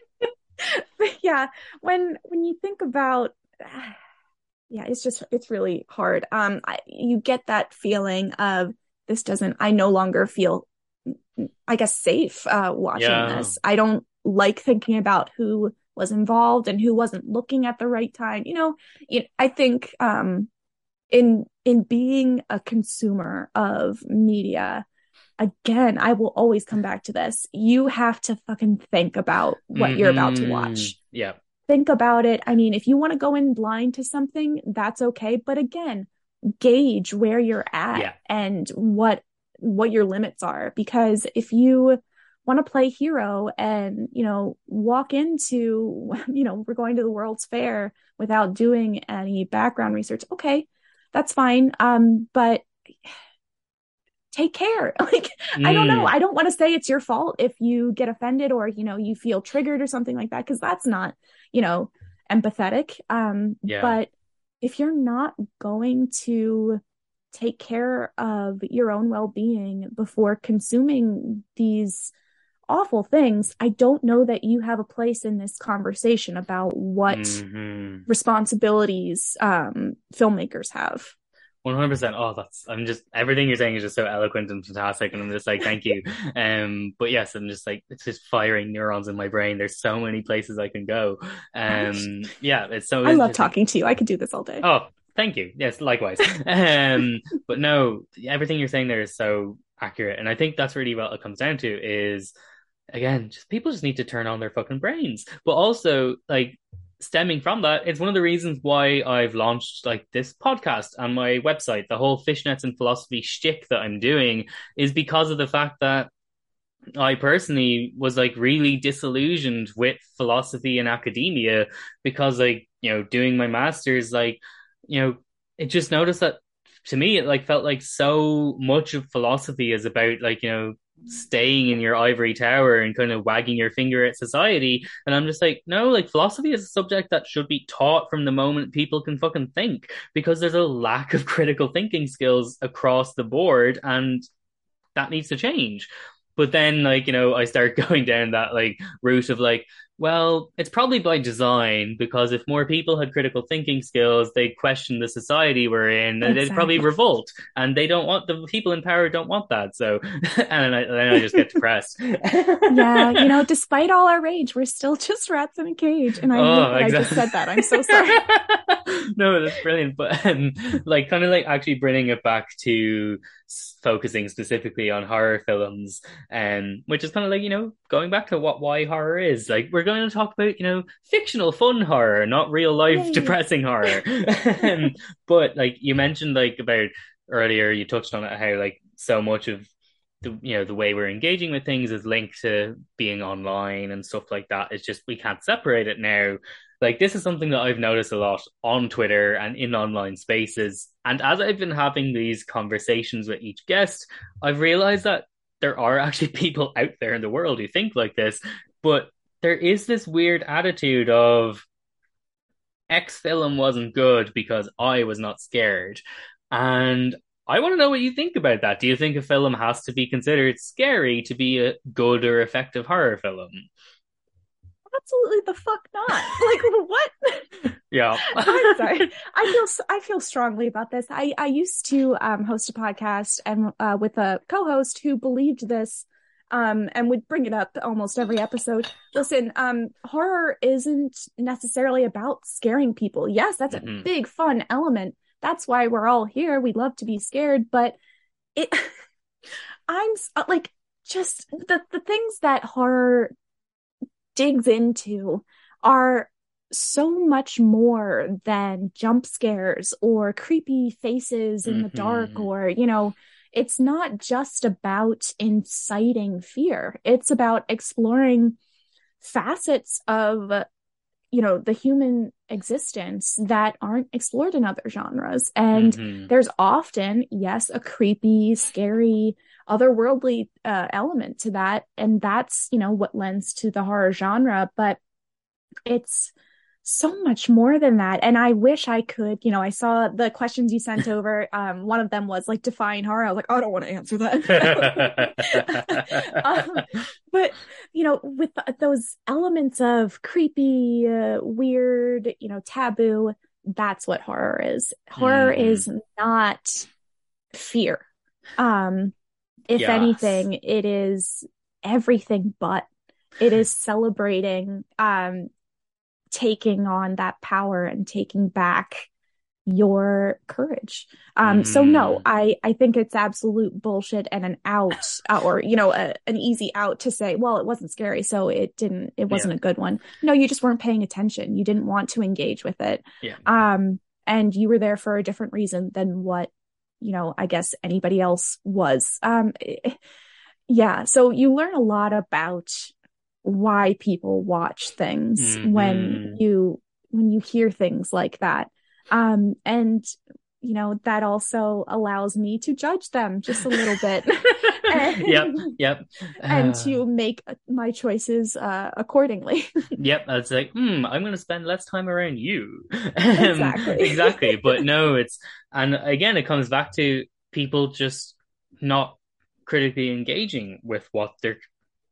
but yeah, when when you think about, yeah, it's just it's really hard. Um, I, you get that feeling of this doesn't. I no longer feel, I guess, safe uh, watching yeah. this. I don't like thinking about who was involved and who wasn't looking at the right time. You know, I think um, in in being a consumer of media, again, I will always come back to this. You have to fucking think about what mm-hmm. you're about to watch. Mm-hmm. Yeah. Think about it. I mean, if you want to go in blind to something, that's okay. But again, gauge where you're at yeah. and what what your limits are because if you want to play hero and you know walk into you know we're going to the world's fair without doing any background research okay that's fine um but take care like mm. i don't know mm. i don't want to say it's your fault if you get offended or you know you feel triggered or something like that because that's not you know empathetic um yeah. but if you're not going to take care of your own well-being before consuming these awful things, I don't know that you have a place in this conversation about what mm-hmm. responsibilities um, filmmakers have. One hundred percent. Oh, that's I'm just everything you're saying is just so eloquent and fantastic, and I'm just like, thank you. um, but yes, I'm just like it's just firing neurons in my brain. There's so many places I can go. Um, yeah, it's so. I love talking to you. I could do this all day. Oh, thank you. Yes, likewise. um, but no, everything you're saying there is so accurate, and I think that's really what it comes down to is again, just people just need to turn on their fucking brains. But also, like stemming from that, it's one of the reasons why I've launched like this podcast and my website. The whole fishnets and philosophy shtick that I'm doing is because of the fact that I personally was like really disillusioned with philosophy and academia because like, you know, doing my masters, like, you know, it just noticed that to me it like felt like so much of philosophy is about like, you know, staying in your ivory tower and kind of wagging your finger at society. And I'm just like, no, like philosophy is a subject that should be taught from the moment people can fucking think because there's a lack of critical thinking skills across the board and that needs to change. but then like you know I start going down that like route of like well, it's probably by design because if more people had critical thinking skills, they'd question the society we're in and exactly. they'd probably revolt. And they don't want the people in power don't want that. So, and I, then I just get depressed. yeah, you know, despite all our rage, we're still just rats in a cage. And I, oh, exactly. I just said that. I'm so sorry. no, that's brilliant. But um, like, kind of like actually bringing it back to focusing specifically on horror films, um, which is kind of like, you know, going back to what why horror is. Like we're going to talk about, you know, fictional fun horror, not real life Yay. depressing horror. um, but like you mentioned like about earlier, you touched on it how like so much of the you know the way we're engaging with things is linked to being online and stuff like that. It's just we can't separate it now like this is something that I've noticed a lot on Twitter and in online spaces. And as I've been having these conversations with each guest, I've realized that there are actually people out there in the world who think like this, but there is this weird attitude of X film wasn't good because I was not scared. And I want to know what you think about that. Do you think a film has to be considered scary to be a good or effective horror film? Absolutely the fuck not. like what? Yeah. I'm sorry. I feel I feel strongly about this. I I used to um, host a podcast and uh, with a co-host who believed this um, and would bring it up almost every episode. Listen, um, horror isn't necessarily about scaring people. Yes, that's mm-hmm. a big fun element. That's why we're all here. We love to be scared, but it I'm uh, like just the the things that horror digs into are so much more than jump scares or creepy faces in mm-hmm. the dark or you know it's not just about inciting fear it's about exploring facets of you know the human existence that aren't explored in other genres. And mm-hmm. there's often yes a creepy scary otherworldly uh, element to that. And that's you know what lends to the horror genre. But it's so much more than that and i wish i could you know i saw the questions you sent over um, one of them was like define horror i was like oh, i don't want to answer that um, but you know with those elements of creepy uh, weird you know taboo that's what horror is horror mm. is not fear um if yes. anything, it is everything but. It is celebrating um taking on that power and taking back your courage. Um, mm. so no. I, I think it's absolute bullshit and an out uh, or, you know, a, an easy out to say, well, it wasn't scary. So it didn't, it wasn't yeah. a good one. No, you just weren't paying attention. You didn't want to engage with it. Yeah. Um, and you were there for a different reason than what you know, I guess anybody else was. Um, yeah. So you learn a lot about why people watch things mm-hmm. when you, when you hear things like that. Um, and you know, that also allows me to judge them just a little bit. and, yep, yep. and to make my choices uh, accordingly. yep, it's like, hmm, I'm going to spend less time around you. exactly. exactly. But no, it's, and again, it comes back to people just not critically engaging with what they're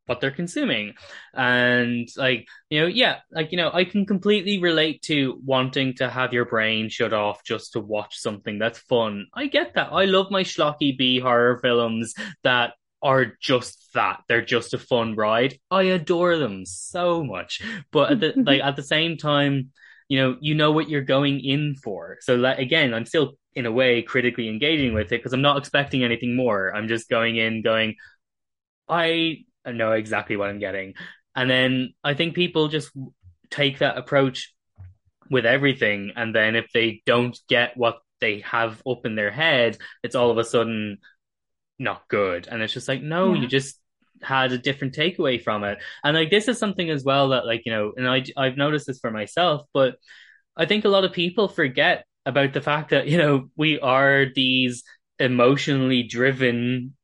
what they're consuming. And like, you know, yeah, like, you know, I can completely relate to wanting to have your brain shut off just to watch something that's fun. I get that. I love my schlocky B horror films that are just that. They're just a fun ride. I adore them so much. But at the like at the same time, you know, you know what you're going in for. So like again, I'm still in a way critically engaging with it because I'm not expecting anything more. I'm just going in going, I know exactly what I'm getting. And then I think people just take that approach with everything. And then if they don't get what they have up in their head, it's all of a sudden not good. And it's just like, no, yeah. you just had a different takeaway from it. And like, this is something as well that like, you know, and I, I've noticed this for myself, but I think a lot of people forget about the fact that, you know, we are these emotionally driven,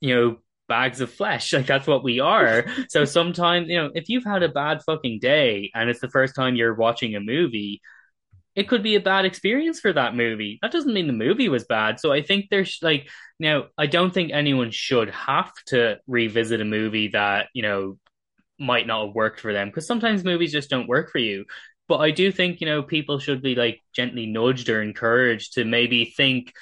you know, bags of flesh. Like that's what we are. so sometimes, you know, if you've had a bad fucking day and it's the first time you're watching a movie, it could be a bad experience for that movie. That doesn't mean the movie was bad. So I think there's like now I don't think anyone should have to revisit a movie that, you know, might not have worked for them because sometimes movies just don't work for you. But I do think, you know, people should be like gently nudged or encouraged to maybe think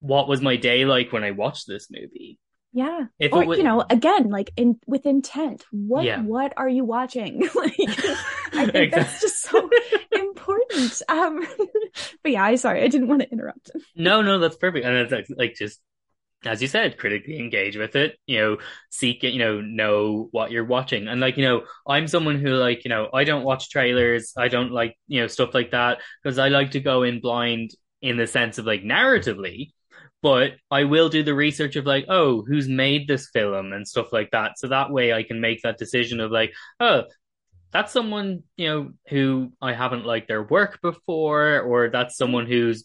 what was my day like when I watched this movie? Yeah. If or, was... you know, again, like in with intent. What yeah. what are you watching? like I think exactly. that's just so important. Um but yeah, I sorry, I didn't want to interrupt. no, no, that's perfect. And it's like, like just as you said, critically engage with it, you know, seek it, you know, know what you're watching. And like, you know, I'm someone who like, you know, I don't watch trailers. I don't like, you know, stuff like that because I like to go in blind in the sense of like narratively but I will do the research of like, oh, who's made this film and stuff like that. So that way I can make that decision of like, oh, that's someone, you know, who I haven't liked their work before, or that's someone who's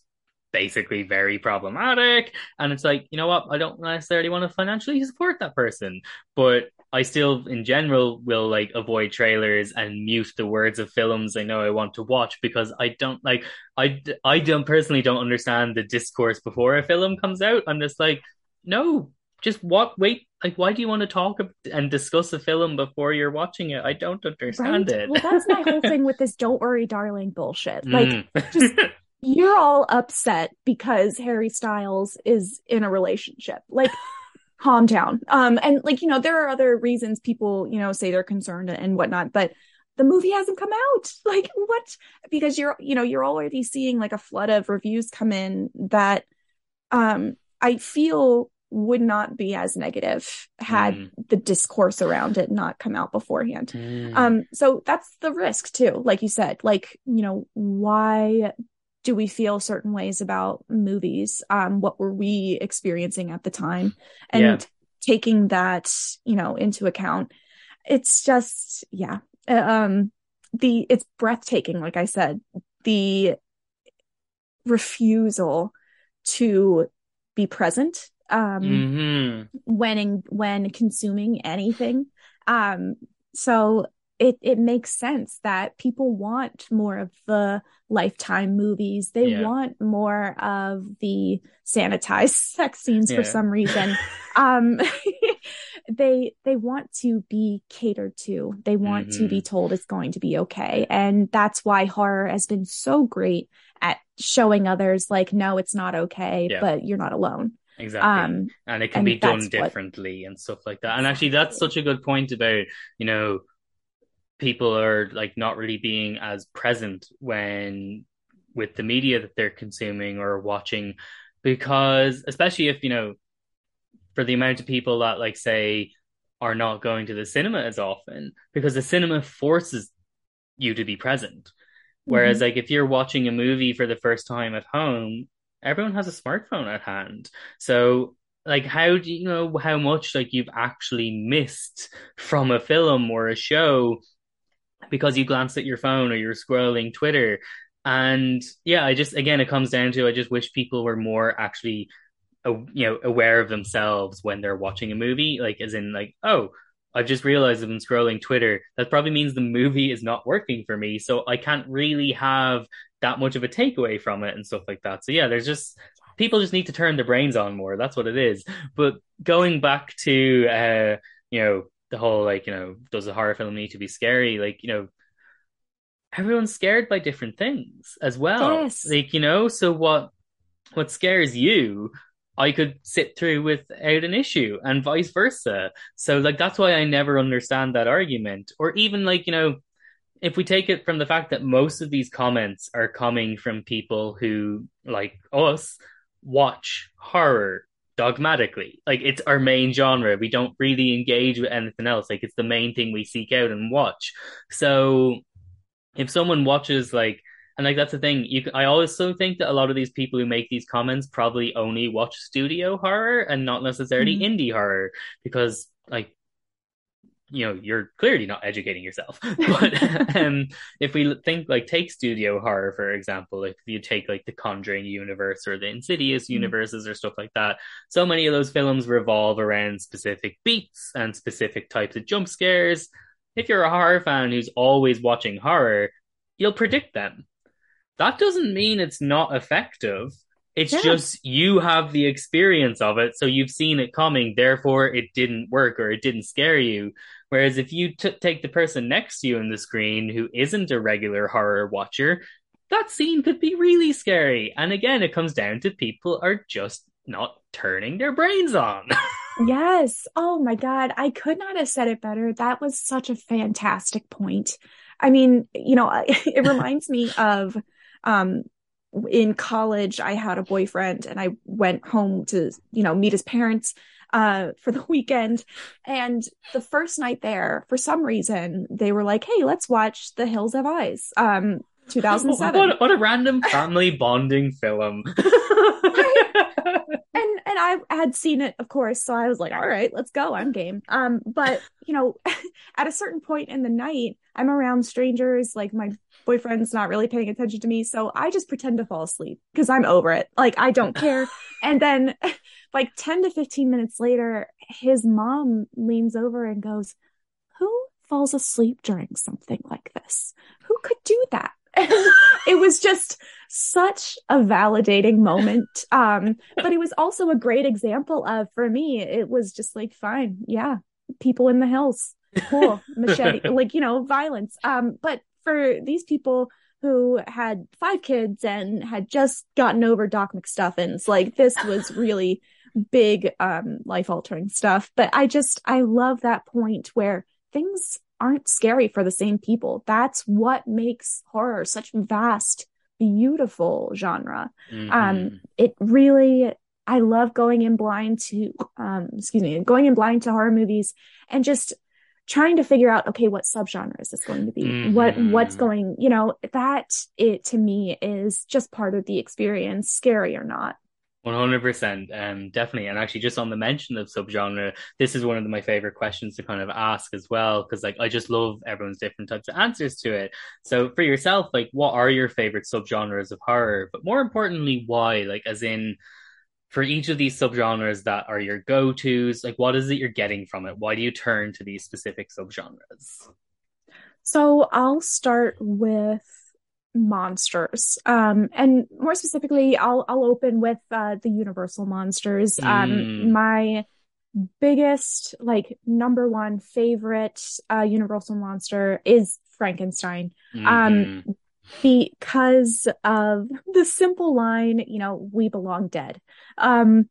basically very problematic. And it's like, you know what? I don't necessarily want to financially support that person, but I still, in general, will like avoid trailers and mute the words of films I know I want to watch because I don't like, I, I don't personally don't understand the discourse before a film comes out. I'm just like, no, just walk, wait. Like, why do you want to talk and discuss a film before you're watching it? I don't understand right? it. Well, that's my whole thing with this "Don't worry, darling" bullshit. Like, mm. just you're all upset because Harry Styles is in a relationship. Like, calm down. Um, and like, you know, there are other reasons people, you know, say they're concerned and whatnot, but the movie hasn't come out. Like, what? Because you're, you know, you're already seeing like a flood of reviews come in that, um, I feel would not be as negative had mm. the discourse around it not come out beforehand. Mm. Um, so that's the risk too. Like you said, like, you know, why do we feel certain ways about movies? Um, what were we experiencing at the time? And yeah. taking that, you know, into account. It's just, yeah. Uh, um, the, it's breathtaking. Like I said, the refusal to be present, um, mm-hmm. when, in, when consuming anything. Um, so it it makes sense that people want more of the lifetime movies they yeah. want more of the sanitized sex scenes yeah. for some reason um they they want to be catered to they want mm-hmm. to be mm-hmm. told it's going to be okay and that's why horror has been so great at showing others like no it's not okay yeah. but you're not alone Exactly. Um, and it can be done differently what... and stuff like that. And actually, that's such a good point about, you know, people are like not really being as present when with the media that they're consuming or watching because especially if you know for the amount of people that like say are not going to the cinema as often because the cinema forces you to be present whereas mm-hmm. like if you're watching a movie for the first time at home everyone has a smartphone at hand so like how do you know how much like you've actually missed from a film or a show because you glanced at your phone or you're scrolling Twitter. And yeah, I just again it comes down to I just wish people were more actually you know aware of themselves when they're watching a movie like as in like oh I've just realized I've been scrolling Twitter. That probably means the movie is not working for me. So I can't really have that much of a takeaway from it and stuff like that. So yeah there's just people just need to turn their brains on more. That's what it is. But going back to uh you know the whole like you know does a horror film need to be scary like you know everyone's scared by different things as well yes. like you know so what what scares you I could sit through without an issue and vice versa. So like that's why I never understand that argument. Or even like, you know, if we take it from the fact that most of these comments are coming from people who like us watch horror dogmatically. Like it's our main genre. We don't really engage with anything else. Like it's the main thing we seek out and watch. So if someone watches like and like that's the thing. You, I also think that a lot of these people who make these comments probably only watch studio horror and not necessarily mm-hmm. indie horror because like you know you're clearly not educating yourself but um if we think like take studio horror for example like if you take like the conjuring universe or the insidious mm. universes or stuff like that so many of those films revolve around specific beats and specific types of jump scares if you're a horror fan who's always watching horror you'll predict them that doesn't mean it's not effective. It's yeah. just you have the experience of it, so you've seen it coming. Therefore, it didn't work or it didn't scare you. Whereas if you t- take the person next to you in the screen who isn't a regular horror watcher, that scene could be really scary. And again, it comes down to people are just not turning their brains on. yes. Oh my God. I could not have said it better. That was such a fantastic point. I mean, you know, it reminds me of um, in college, I had a boyfriend and I went home to, you know, meet his parents uh, for the weekend. And the first night there, for some reason, they were like, hey, let's watch The Hills Have Eyes. Um, 2007. What, what a random family bonding film. I had seen it, of course, so I was like, all right, let's go. I'm game. Um, but you know, at a certain point in the night, I'm around strangers, like my boyfriend's not really paying attention to me, so I just pretend to fall asleep because I'm over it. Like I don't care. and then like 10 to 15 minutes later, his mom leans over and goes, Who falls asleep during something like this? Who could do that? it was just such a validating moment. Um, but it was also a great example of, for me, it was just like, fine, yeah, people in the hills, cool, machete, like, you know, violence. Um, but for these people who had five kids and had just gotten over Doc McStuffins, like, this was really big, um, life altering stuff. But I just, I love that point where things aren't scary for the same people. That's what makes horror such vast, beautiful genre. Mm-hmm. Um, it really, I love going in blind to, um, excuse me, going in blind to horror movies and just trying to figure out, okay, what subgenre is this going to be? Mm-hmm. What, what's going, you know, that it to me is just part of the experience, scary or not. One hundred percent, um, definitely, and actually, just on the mention of subgenre, this is one of my favorite questions to kind of ask as well, because like I just love everyone's different types of answers to it. So, for yourself, like, what are your favorite subgenres of horror? But more importantly, why? Like, as in, for each of these subgenres that are your go tos, like, what is it you're getting from it? Why do you turn to these specific subgenres? So, I'll start with monsters. Um, and more specifically, I'll I'll open with uh, the Universal monsters. Um, mm. my biggest like number one favorite uh, Universal monster is Frankenstein. Um, mm-hmm. Um, because of the simple line, you know, we belong dead. Um,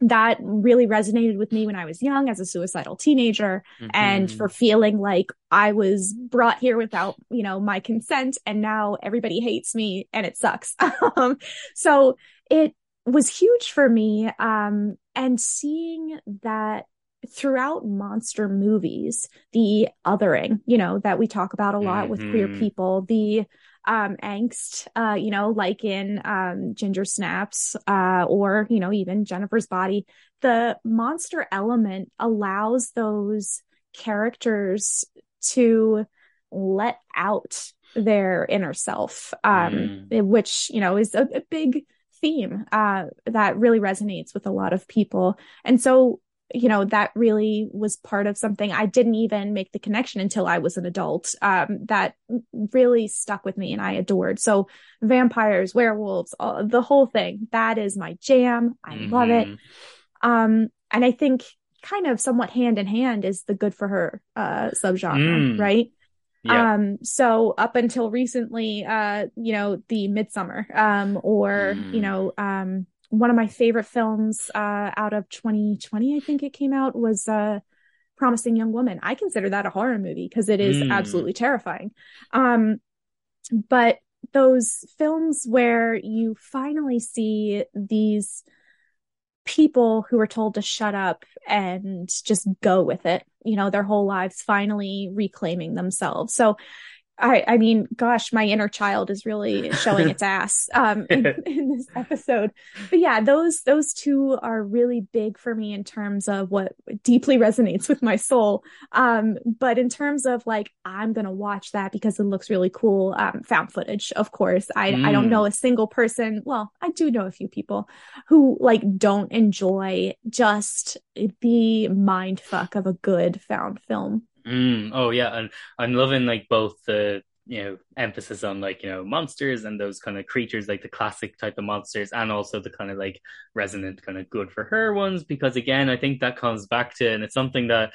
that really resonated with me when I was young as a suicidal teenager mm-hmm. and for feeling like I was brought here without, you know, my consent and now everybody hates me and it sucks. um, so it was huge for me. Um, and seeing that throughout monster movies, the othering, you know, that we talk about a lot mm-hmm. with queer mm-hmm. people, the um, angst, uh, you know, like in um, Ginger Snaps uh, or, you know, even Jennifer's Body, the monster element allows those characters to let out their inner self, um, mm. which, you know, is a, a big theme uh, that really resonates with a lot of people. And so you know, that really was part of something I didn't even make the connection until I was an adult. Um, that really stuck with me and I adored. So vampires, werewolves, all, the whole thing, that is my jam. I mm-hmm. love it. Mm-hmm. Um, and I think kind of somewhat hand in hand is the good for her, uh, subgenre, mm. right? Yeah. Um, so up until recently, uh, you know, the Midsommar, um, or, mm. you know, um, one of my favorite films uh, out of 2020, I think it came out, was uh, Promising Young Woman. I consider that a horror movie because it is mm. absolutely terrifying. Um, but those films where you finally see these people who are told to shut up and just go with it, you know, their whole lives finally reclaiming themselves. So I, I mean, gosh, my inner child is really showing its ass um, in, in, this episode. But yeah, those those two are really big for me in terms of what deeply resonates with my soul. Um, but in terms of like, I'm gonna watch that because it looks really cool. Um, found footage, of course. I mm. I don't know mm. a single person. Well, I do know a few people who like don't enjoy just the mind fuck of a good found film. Mm, oh yeah, and I'm loving like both the you know emphasis on like you know monsters and those kind of creatures like the classic type of monsters and also the kind of like resonant kind of good for her ones because again i think that comes back to and it's something that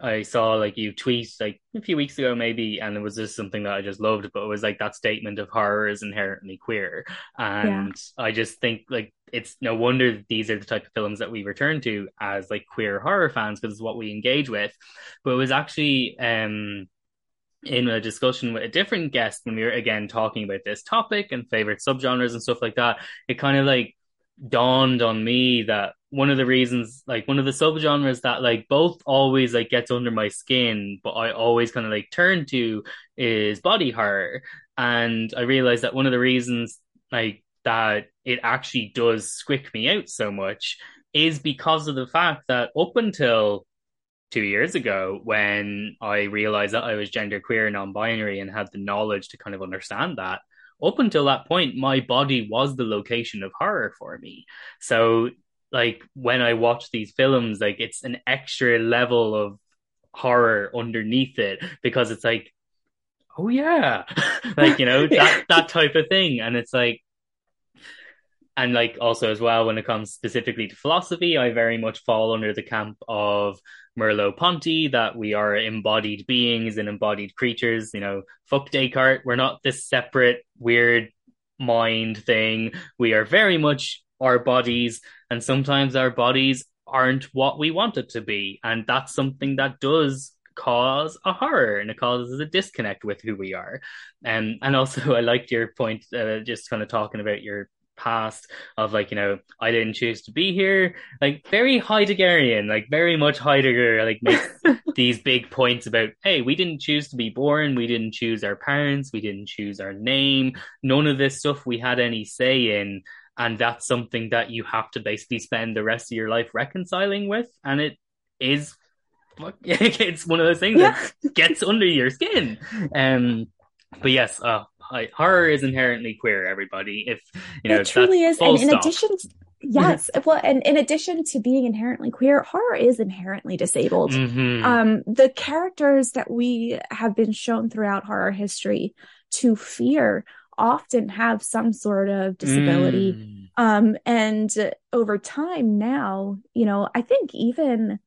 I saw like you tweet like a few weeks ago maybe, and it was just something that I just loved. But it was like that statement of horror is inherently queer, and yeah. I just think like it's no wonder these are the type of films that we return to as like queer horror fans because it's what we engage with. But it was actually um in a discussion with a different guest when we were again talking about this topic and favorite subgenres and stuff like that. It kind of like dawned on me that one of the reasons like one of the subgenres that like both always like gets under my skin but i always kind of like turn to is body horror and i realized that one of the reasons like that it actually does squick me out so much is because of the fact that up until two years ago when i realized that i was genderqueer and non-binary and had the knowledge to kind of understand that up until that point, my body was the location of horror for me. So, like, when I watch these films, like, it's an extra level of horror underneath it because it's like, oh, yeah, like, you know, that, that type of thing. And it's like, and like also as well when it comes specifically to philosophy i very much fall under the camp of merleau-ponty that we are embodied beings and embodied creatures you know fuck descartes. We're not this separate weird mind thing. We are very much our bodies and sometimes our bodies aren't what we want it to be. And that's something that does cause a horror and it causes a disconnect with who we are. And and also i liked your point uh, just kind of talking about your past of like you know I didn't choose to be here. Like very Heideggerian like very much Heidegger like makes these big points about hey we didn't choose to be born. We didn't choose our parents. We didn't choose our name. None of this stuff we had any say in and that's something that you have to basically spend the rest of your life reconciling with and it is it's one of those things yeah. that gets under your skin um but yes uh horror is inherently queer. Everybody, if you know, it truly is. And in stop. addition, to, yes, well, and in addition to being inherently queer, horror is inherently disabled. Mm-hmm. Um, the characters that we have been shown throughout horror history to fear often have some sort of disability. Mm. Um, and over time now, you know, I think even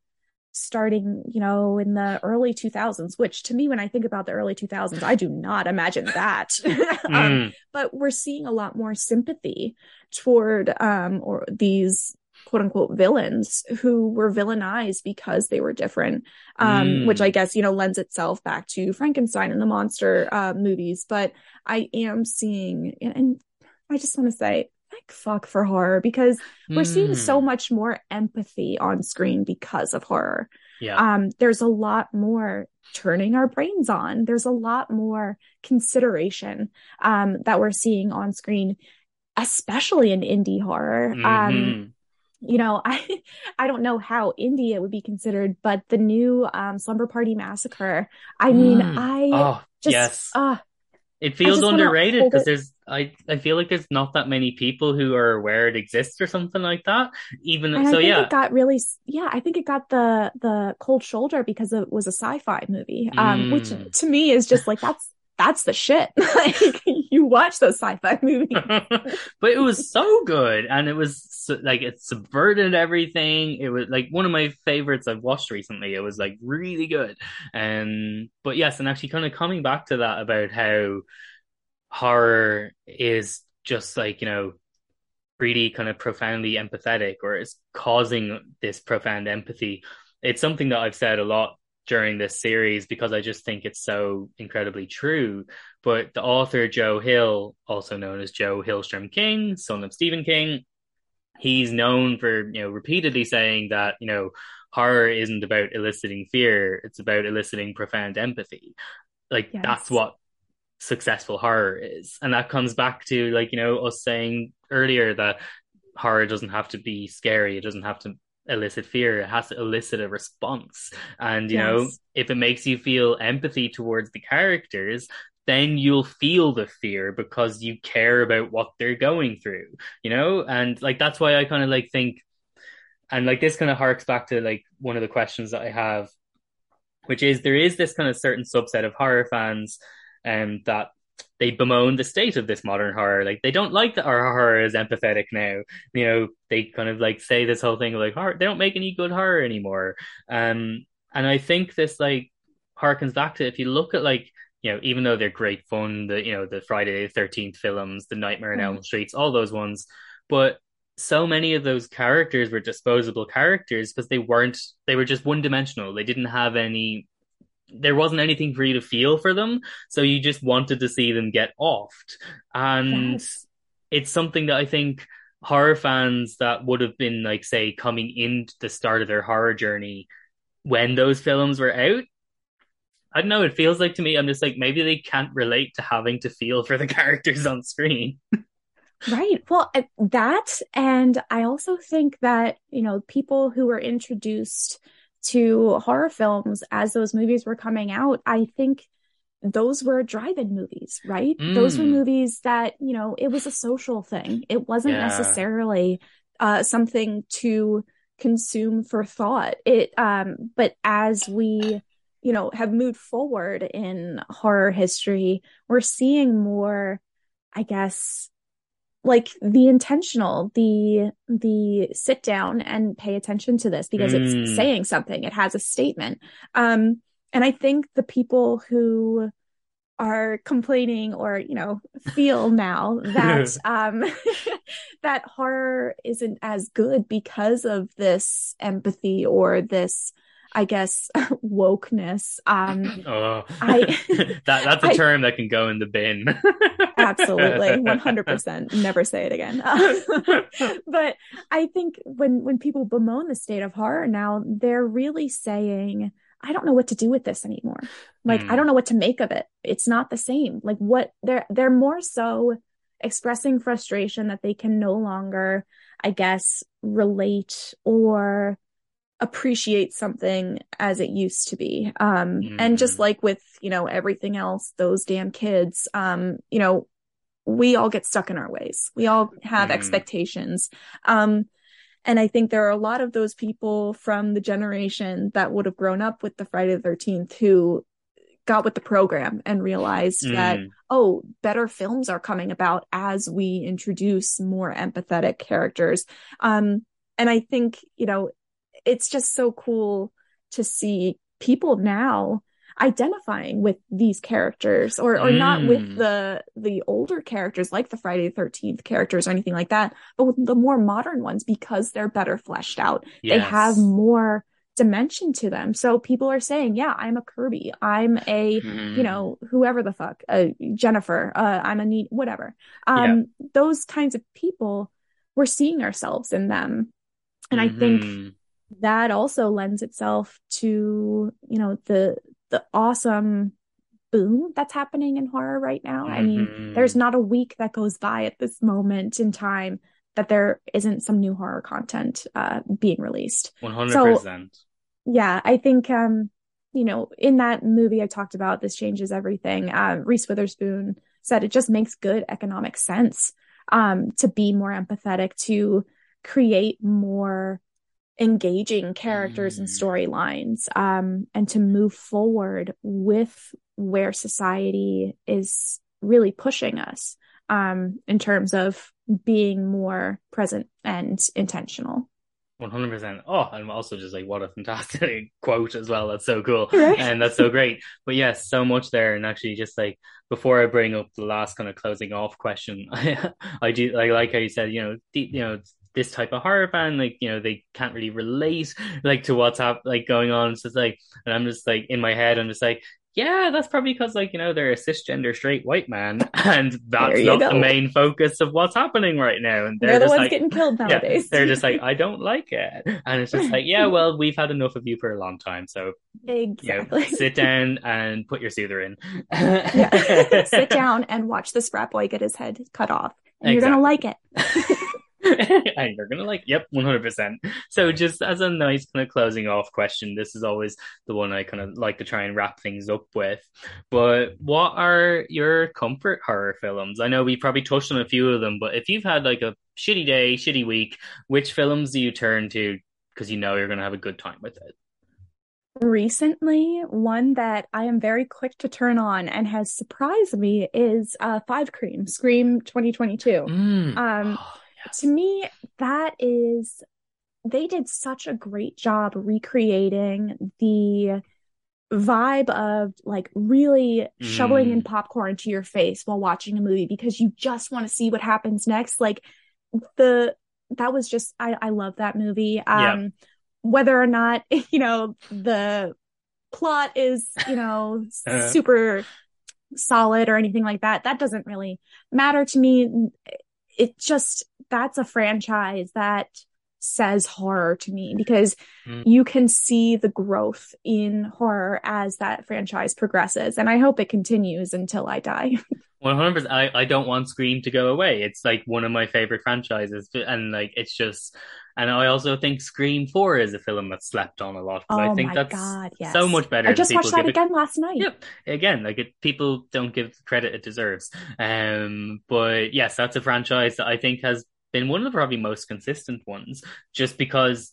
starting, you know, in the early 2000s, which to me, when I think about the early 2000s, I do not imagine that. um, mm. But we're seeing a lot more sympathy toward um, or these quote unquote villains who were villainized because they were different, um, mm. which I guess, you know, lends itself back to Frankenstein and the monster uh, movies. But I am seeing, and I just want to say, thank fuck for horror because we're mm. seeing so hmm. much more empathy on screen because of horror. Yeah. Um, there's a lot more turning our brains on. There's a lot more consideration um, that we're seeing on screen, especially in indie horror. Um, mm-hmm. Um, you know, I I don't know how indie it would be considered, but the new um, Slumber Party Massacre. I mean, mm. I oh, just yes. Uh, it feels underrated because there's I, I feel like there's not that many people who are aware it exists or something like that. Even and so, yeah, it got really yeah. I think it got the the cold shoulder because it was a Syfy movie, um, mm. which to me is just like that's that's the shit. like you watch those Syfy movies, but it was so good, and it was like it subverted everything. It was like one of my favorites I've watched recently. It was like really good, and um, but yes, and actually kind of coming back to that about how horror is just like you know really kind of profoundly empathetic, or is causing this profound empathy. It's something that I've said a lot during this series because I just think it's so incredibly true. But the author Joe Hill, also known as Joe Hillstrom King, son of Stephen King, he's known for you know repeatedly saying that you know horror isn't about eliciting fear; it's about eliciting profound empathy. Like yes. that's what successful horror is, and that comes back to like you know us saying earlier that horror doesn't have to be scary; it doesn't have to elicit fear it has to elicit a response and you yes. know if it makes you feel empathy towards the characters then you'll feel the fear because you care about what they're going through you know and like that's why i kind of like think and like this kind of harks back to like one of the questions that i have which is there is this kind of certain subset of horror fans um, that they bemoan the state of this modern horror. Like they don't like that our horror is empathetic now. You know, they kind of like say this whole thing like horror. They don't make any good horror anymore. Um, and I think this like harkens back to if you look at like you know even though they're great fun, the you know the Friday the Thirteenth films, the Nightmare on mm. Elm Streets, all those ones, but so many of those characters were disposable characters because they weren't they were just one dimensional they didn't have any there wasn't anything for you to feel for them, so you just wanted to see them get offed. And yes. it's something that I think horror fans that would have been like say coming into the start of their horror journey when those films were out I don't know. It feels like to me, I'm just like maybe they can't relate to having to feel for the characters on screen. right. Well, uh, that, and I also think that you know people who were introduced to horror films as those movies were coming out, I think those were drive-in movies, right? Mm. Those were mm. movies that, you know, it was a social thing. It wasn't yeah. necessarily uh, something to consume for thought. It um but as we, you know, have moved forward in horror history, we're seeing more I guess like the intentional the the sit down and pay attention to this because mm. it's saying something it has a statement um and i think the people who are complaining or you know feel now that um that horror isn't as good because of this empathy or this I guess wokeness. Um, oh, I that that's a I, term that can go in the bin. absolutely, one hundred percent. Never say it again. but I think when when people bemoan the state of horror now, they're really saying. I don't know what to do with this anymore. Like mm. I don't know what to make of it. It's not the same. Like what they're they're more so expressing frustration that they can no longer, I guess, relate or appreciate something as it used to be. Um, mm. and just mm. like with, you know, everything else, those damn kids, um, you know, we all get stuck in our ways. We all have mm. expectations. Um, and I think there are a lot of those people from the generation that would have grown up with the Friday the 13th who got with the program and realized mm. that, oh, better films are coming about as we introduce more empathetic characters. Um, and I think, you know, it's just so cool to see people now identifying with these characters or or mm. not with mm. the the older characters like the Friday the 13th characters or anything like that but with the more modern ones because they're better fleshed out yes. they have more dimension to them so people are saying yeah I'm a Kirby I'm a mm. you know whoever the fuck uh, Jennifer uh, I'm a neat whatever um yeah. those kinds of people we're seeing ourselves in them and mm-hmm. I think mm-hmm that also lends itself to you know the the awesome boom that's happening in horror right now. Mm-hmm. I mean, mm-hmm. there's not a week that goes by at this moment in time that there isn't some new horror content uh, being released. 100%. So, yeah, I think um you know, in that movie I talked about this changes everything. Uh, Reese Witherspoon said it just makes good economic sense um to be more empathetic to create more engaging characters and mm. storylines um, and to move forward with where society is really pushing us um, in terms of being more present and intentional. 100%. Oh, and also just like what a fantastic quote as well. That's so cool. Right? And that's so great. But yes, so much there. And actually, just like before I bring up the last kind of closing off question, I, I do like, like how you said, you know, deep, you know, this type of horror fan, like you know, they can't really relate like to what's up like going on. So it's like, and I'm just like in my head, I'm just like, yeah, that's probably because like you know they're a cisgender straight white man, and that's not go. the main focus of what's happening right now. And they're, they're the ones like, getting killed nowadays. Yeah, they're just like, I don't like it, and it's just like, yeah, well, we've had enough of you for a long time, so exactly, you know, sit down and put your soother in. sit down and watch the frat boy get his head cut off, and exactly. you're gonna like it. and you're gonna like, yep, 100%. So, just as a nice kind of closing off question, this is always the one I kind of like to try and wrap things up with. But what are your comfort horror films? I know we probably touched on a few of them, but if you've had like a shitty day, shitty week, which films do you turn to because you know you're gonna have a good time with it? recently one that I am very quick to turn on and has surprised me is uh Five Cream, Scream 2022. Mm. Um Oh. To me that is they did such a great job recreating the vibe of like really shoveling in Mm. popcorn to your face while watching a movie because you just want to see what happens next. Like the that was just I I love that movie. Yeah. Um whether or not, you know, the plot is, you know, Uh, super solid or anything like that, that doesn't really matter to me. It just that's a franchise that says horror to me because Mm. you can see the growth in horror as that franchise progresses. And I hope it continues until I die. 100%. I, I don't want Scream to go away. It's like one of my favorite franchises. And like, it's just, and I also think Scream 4 is a film that's slept on a lot because I Oh think my that's God, yes. so much better I just watched that give it. again last night. Yep. Again, like it, people don't give the credit it deserves. Um, but yes, that's a franchise that I think has been one of the probably most consistent ones, just because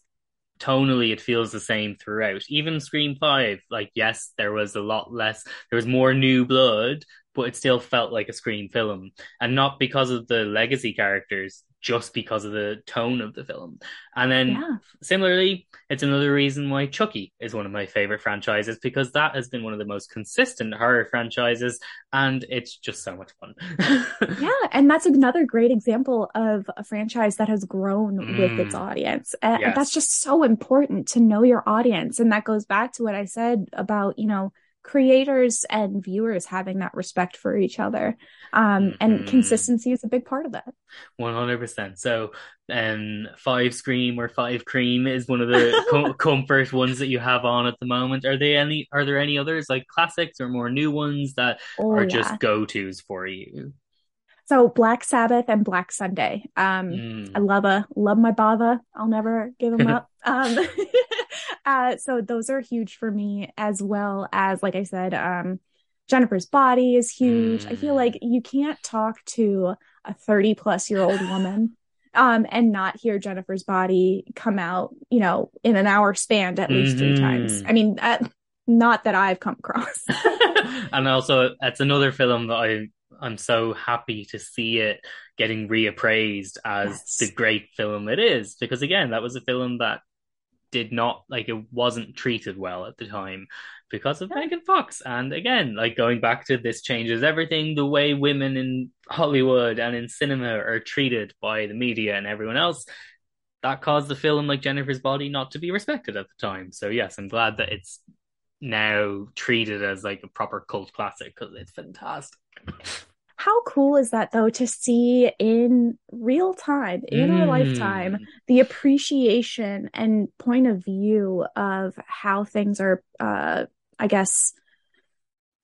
tonally it feels the same throughout. Even Scream 5, like yes, there was a lot less, there was more new blood, but it still felt like a Scream film. And not because of the legacy characters, just because of the tone of the film. And then Yeah. Similarly, it's another reason why Chucky is one of my favorite franchises because that has been one of the most consistent horror franchises and it's just so much fun. Yeah, and that's another great example of a franchise that has grown with its Mm. audience. And Yes. that's just so important to know your audience. And that goes back to what I said about, you know, creators and viewers having that respect for each other. Um, and Mhm. consistency is a big part of that. 100%. So, um, Five Scream or Five Cream is one of the co- comfort ones that you have on at the moment. Are they any, are there any others like classics or more new ones that Oh, are yeah. just go-tos for you? So Black Sabbath and Black Sunday. Um, Mm. I love a love my bava. I'll never give them up. Um, uh, so those are huge for me as well as, like I said, um, Jennifer's Body is huge. I feel Mm. like you can't talk to a 30 plus year old woman um, and not hear Jennifer's Body come out, you know, in an hour span at least three times. Mhm. I mean, that, not that I've come across. and also that's another film that I I'm so happy to see it getting reappraised as Yes. the great film it is because again that was a film that did not like it wasn't treated well at the time because of Yeah. Megan Fox and again like going back to this changes everything the way women in Hollywood and in cinema are treated by the media and everyone else that caused the film like Jennifer's Body not to be respected at the time so yes I'm glad that it's now treated as like a proper cult classic because it's fantastic. How cool is that though to see in real time, in our Mm. lifetime, the appreciation and point of view of how things are, uh, I guess,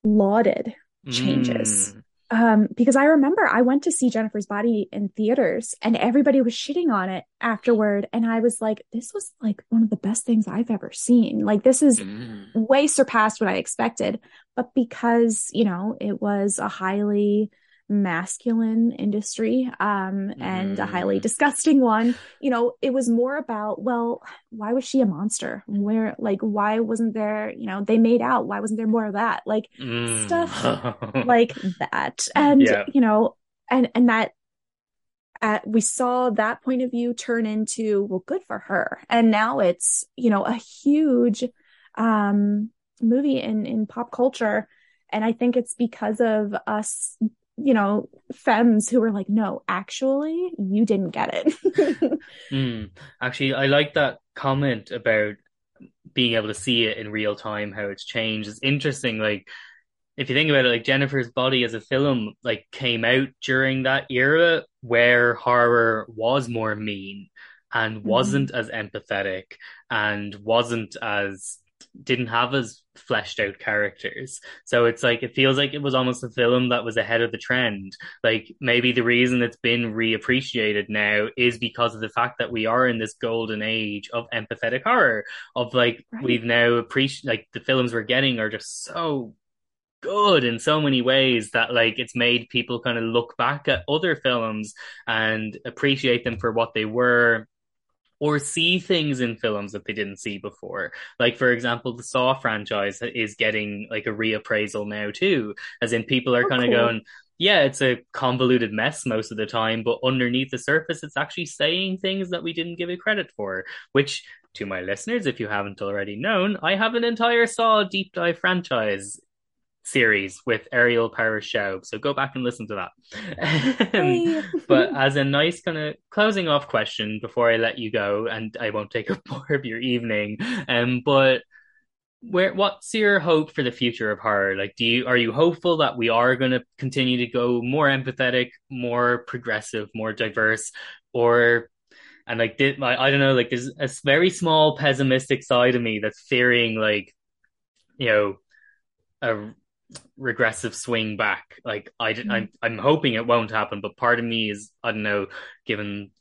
lauded changes. Mm. Um, because I remember I went to see Jennifer's Body in theaters and everybody was shitting on it afterward. And I was like, this was like one of the best things I've ever seen. Like, this is Mm. way surpassed what I expected. But because, you know, it was a highly masculine industry um and a highly Mm. disgusting one. You know it was more about well why was she a monster? Where like why wasn't there you know they made out. Why wasn't there more of that? Like Mm. stuff like that. And Yeah. you know and and that uh, we saw that point of view turn into well good for her. And now it's you know a huge um movie in in pop culture. And i think it's because of us you know femmes who were like no actually you didn't get it Mm. Actually, I like that comment about being able to see it in real time, how it's changed. It's interesting. Like, if you think about it, like Jennifer's Body as a film, like came out during that era where horror was more mean and wasn't as empathetic and wasn't as didn't have as fleshed out characters. So it's like it feels like it was almost a film that was ahead of the trend. Like maybe the reason it's been reappreciated now is because of the fact that we are in this golden age of empathetic horror. Of like Right. we've now appreciated like the films we're getting are just so good in so many ways that like it's made people kind of look back at other films and appreciate them for what they were or see things in films that they didn't see before. Like, for example, the Saw franchise is getting like a reappraisal now too, as in people are oh, kind of cool. going, yeah, it's a convoluted mess most of the time, but underneath the surface, it's actually saying things that we didn't give it credit for, which to my listeners, if you haven't already known, I have an entire Saw deep dive franchise series with Ariel Show. So go back and listen to that. Um, but as a nice kind of closing off question before I let you go, and I won't take up more of your evening, um, but where what's your hope for the future of horror like do you are you hopeful that we are going to continue to go more empathetic more progressive more diverse or and like did I, I don't know like there's a very small pessimistic side of me that's fearing like you know a regressive swing back. Like I, mm. I'm, I'm hoping it won't happen, but part of me is I don't know, given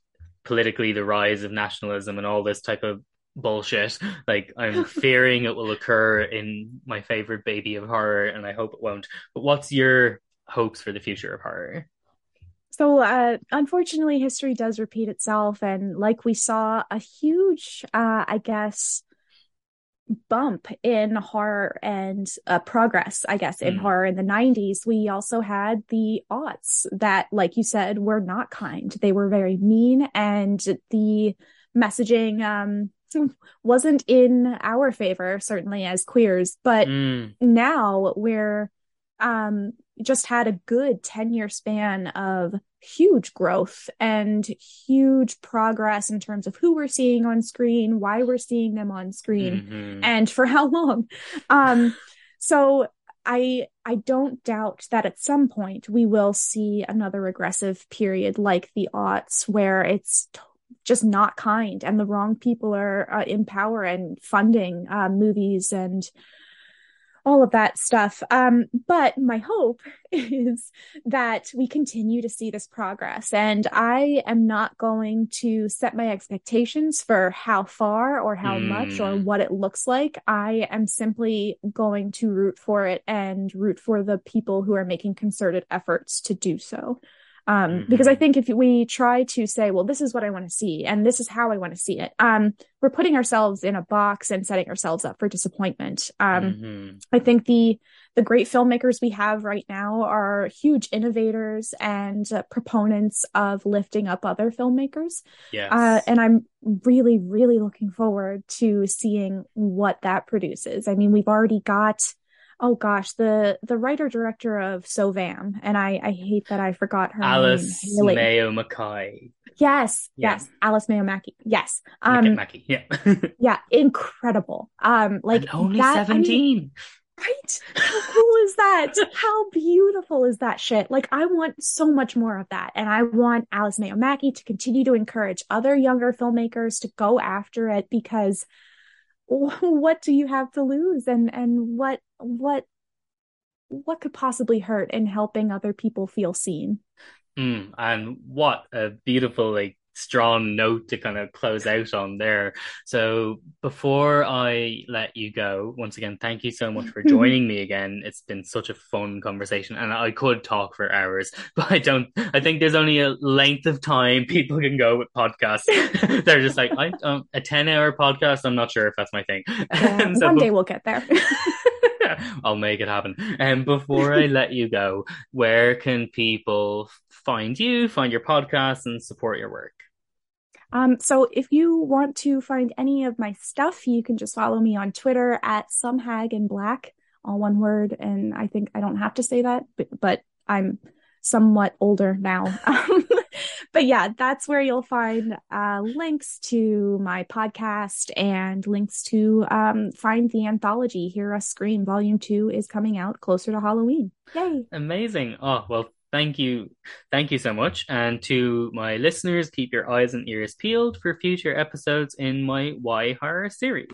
politically the rise of nationalism and all this type of bullshit. Like I'm fearing it will occur in my favorite baby of horror, and I hope it won't. But what's your hopes for the future of horror? So, uh, unfortunately, history does repeat itself, and like we saw, a huge, uh, I guess, bump in horror and uh, progress, I guess, in mm. horror in the 90s, we also had the aughts that, like you said, were not kind. They were very mean, and the messaging um, wasn't in our favor, certainly as queers. But mm. now we're um, just had a good 10 year span of huge growth and huge progress in terms of who we're seeing on screen, why we're seeing them on screen, mm-hmm. and for how long. Um, so I I don't doubt that at some point we will see another regressive period like the aughts where it's t- just not kind and the wrong people are uh, in power and funding uh, movies and all of that stuff. Um, but my hope is that we continue to see this progress. And I am not going to set my expectations for how far or how mm. much or hmm. what it looks like. I am simply going to root for it and root for the people who are making concerted efforts to do so. Um, mm-hmm. because I think if we try to say, well, this is what I want to see and this is how I want to see it, um, we're putting ourselves in a box and setting ourselves up for disappointment. Um, mm-hmm. I think the, the great filmmakers we have right now are huge innovators and uh, proponents of lifting up other filmmakers. Yes. Uh, and I'm really, really looking forward to seeing what that produces. I mean, we've already got oh gosh, the the writer director of SOVAM, and I I hate that I forgot her Alice name. Alice Maio Mackay. Yes, yeah. yes, Alice Maio Mackay. Yes, um, Mackay. Yeah, yeah, incredible. Um, like and only that, seventeen. I mean, right? How cool is that? How beautiful is that shit? Like, I want so much more of that. And I want Alice Maio Mackay to continue to encourage other younger filmmakers to go after it because what do you have to lose? And and what what what could possibly hurt in helping other people feel seen? Mm, and what a beautiful like strong note to kind of close out on there. So before I let you go, once again, thank you so much for joining me again. It's been such a fun conversation and I could talk for hours, but I don't, I think there's only a length of time people can go with podcasts. They're just like, I, um, a 10 hour podcast. I'm not sure if that's my thing. Yeah, so one day we'll get there. I'll make it happen. And before I let you go, where can people find you, find your podcast, and support your work? Um, so if you want to find any of my stuff, you can just follow me on Twitter at somehag in black, all one word. And I think I don't have to say that, but, but I'm somewhat older now. but yeah, that's where you'll find uh, links to my podcast and links to um, find the anthology. Hear Us Scream Volume 2 is coming out closer to Halloween. Yay! Amazing. Oh, well, thank you. Thank you so much. And to my listeners, keep your eyes and ears peeled for future episodes in my Why Horror series.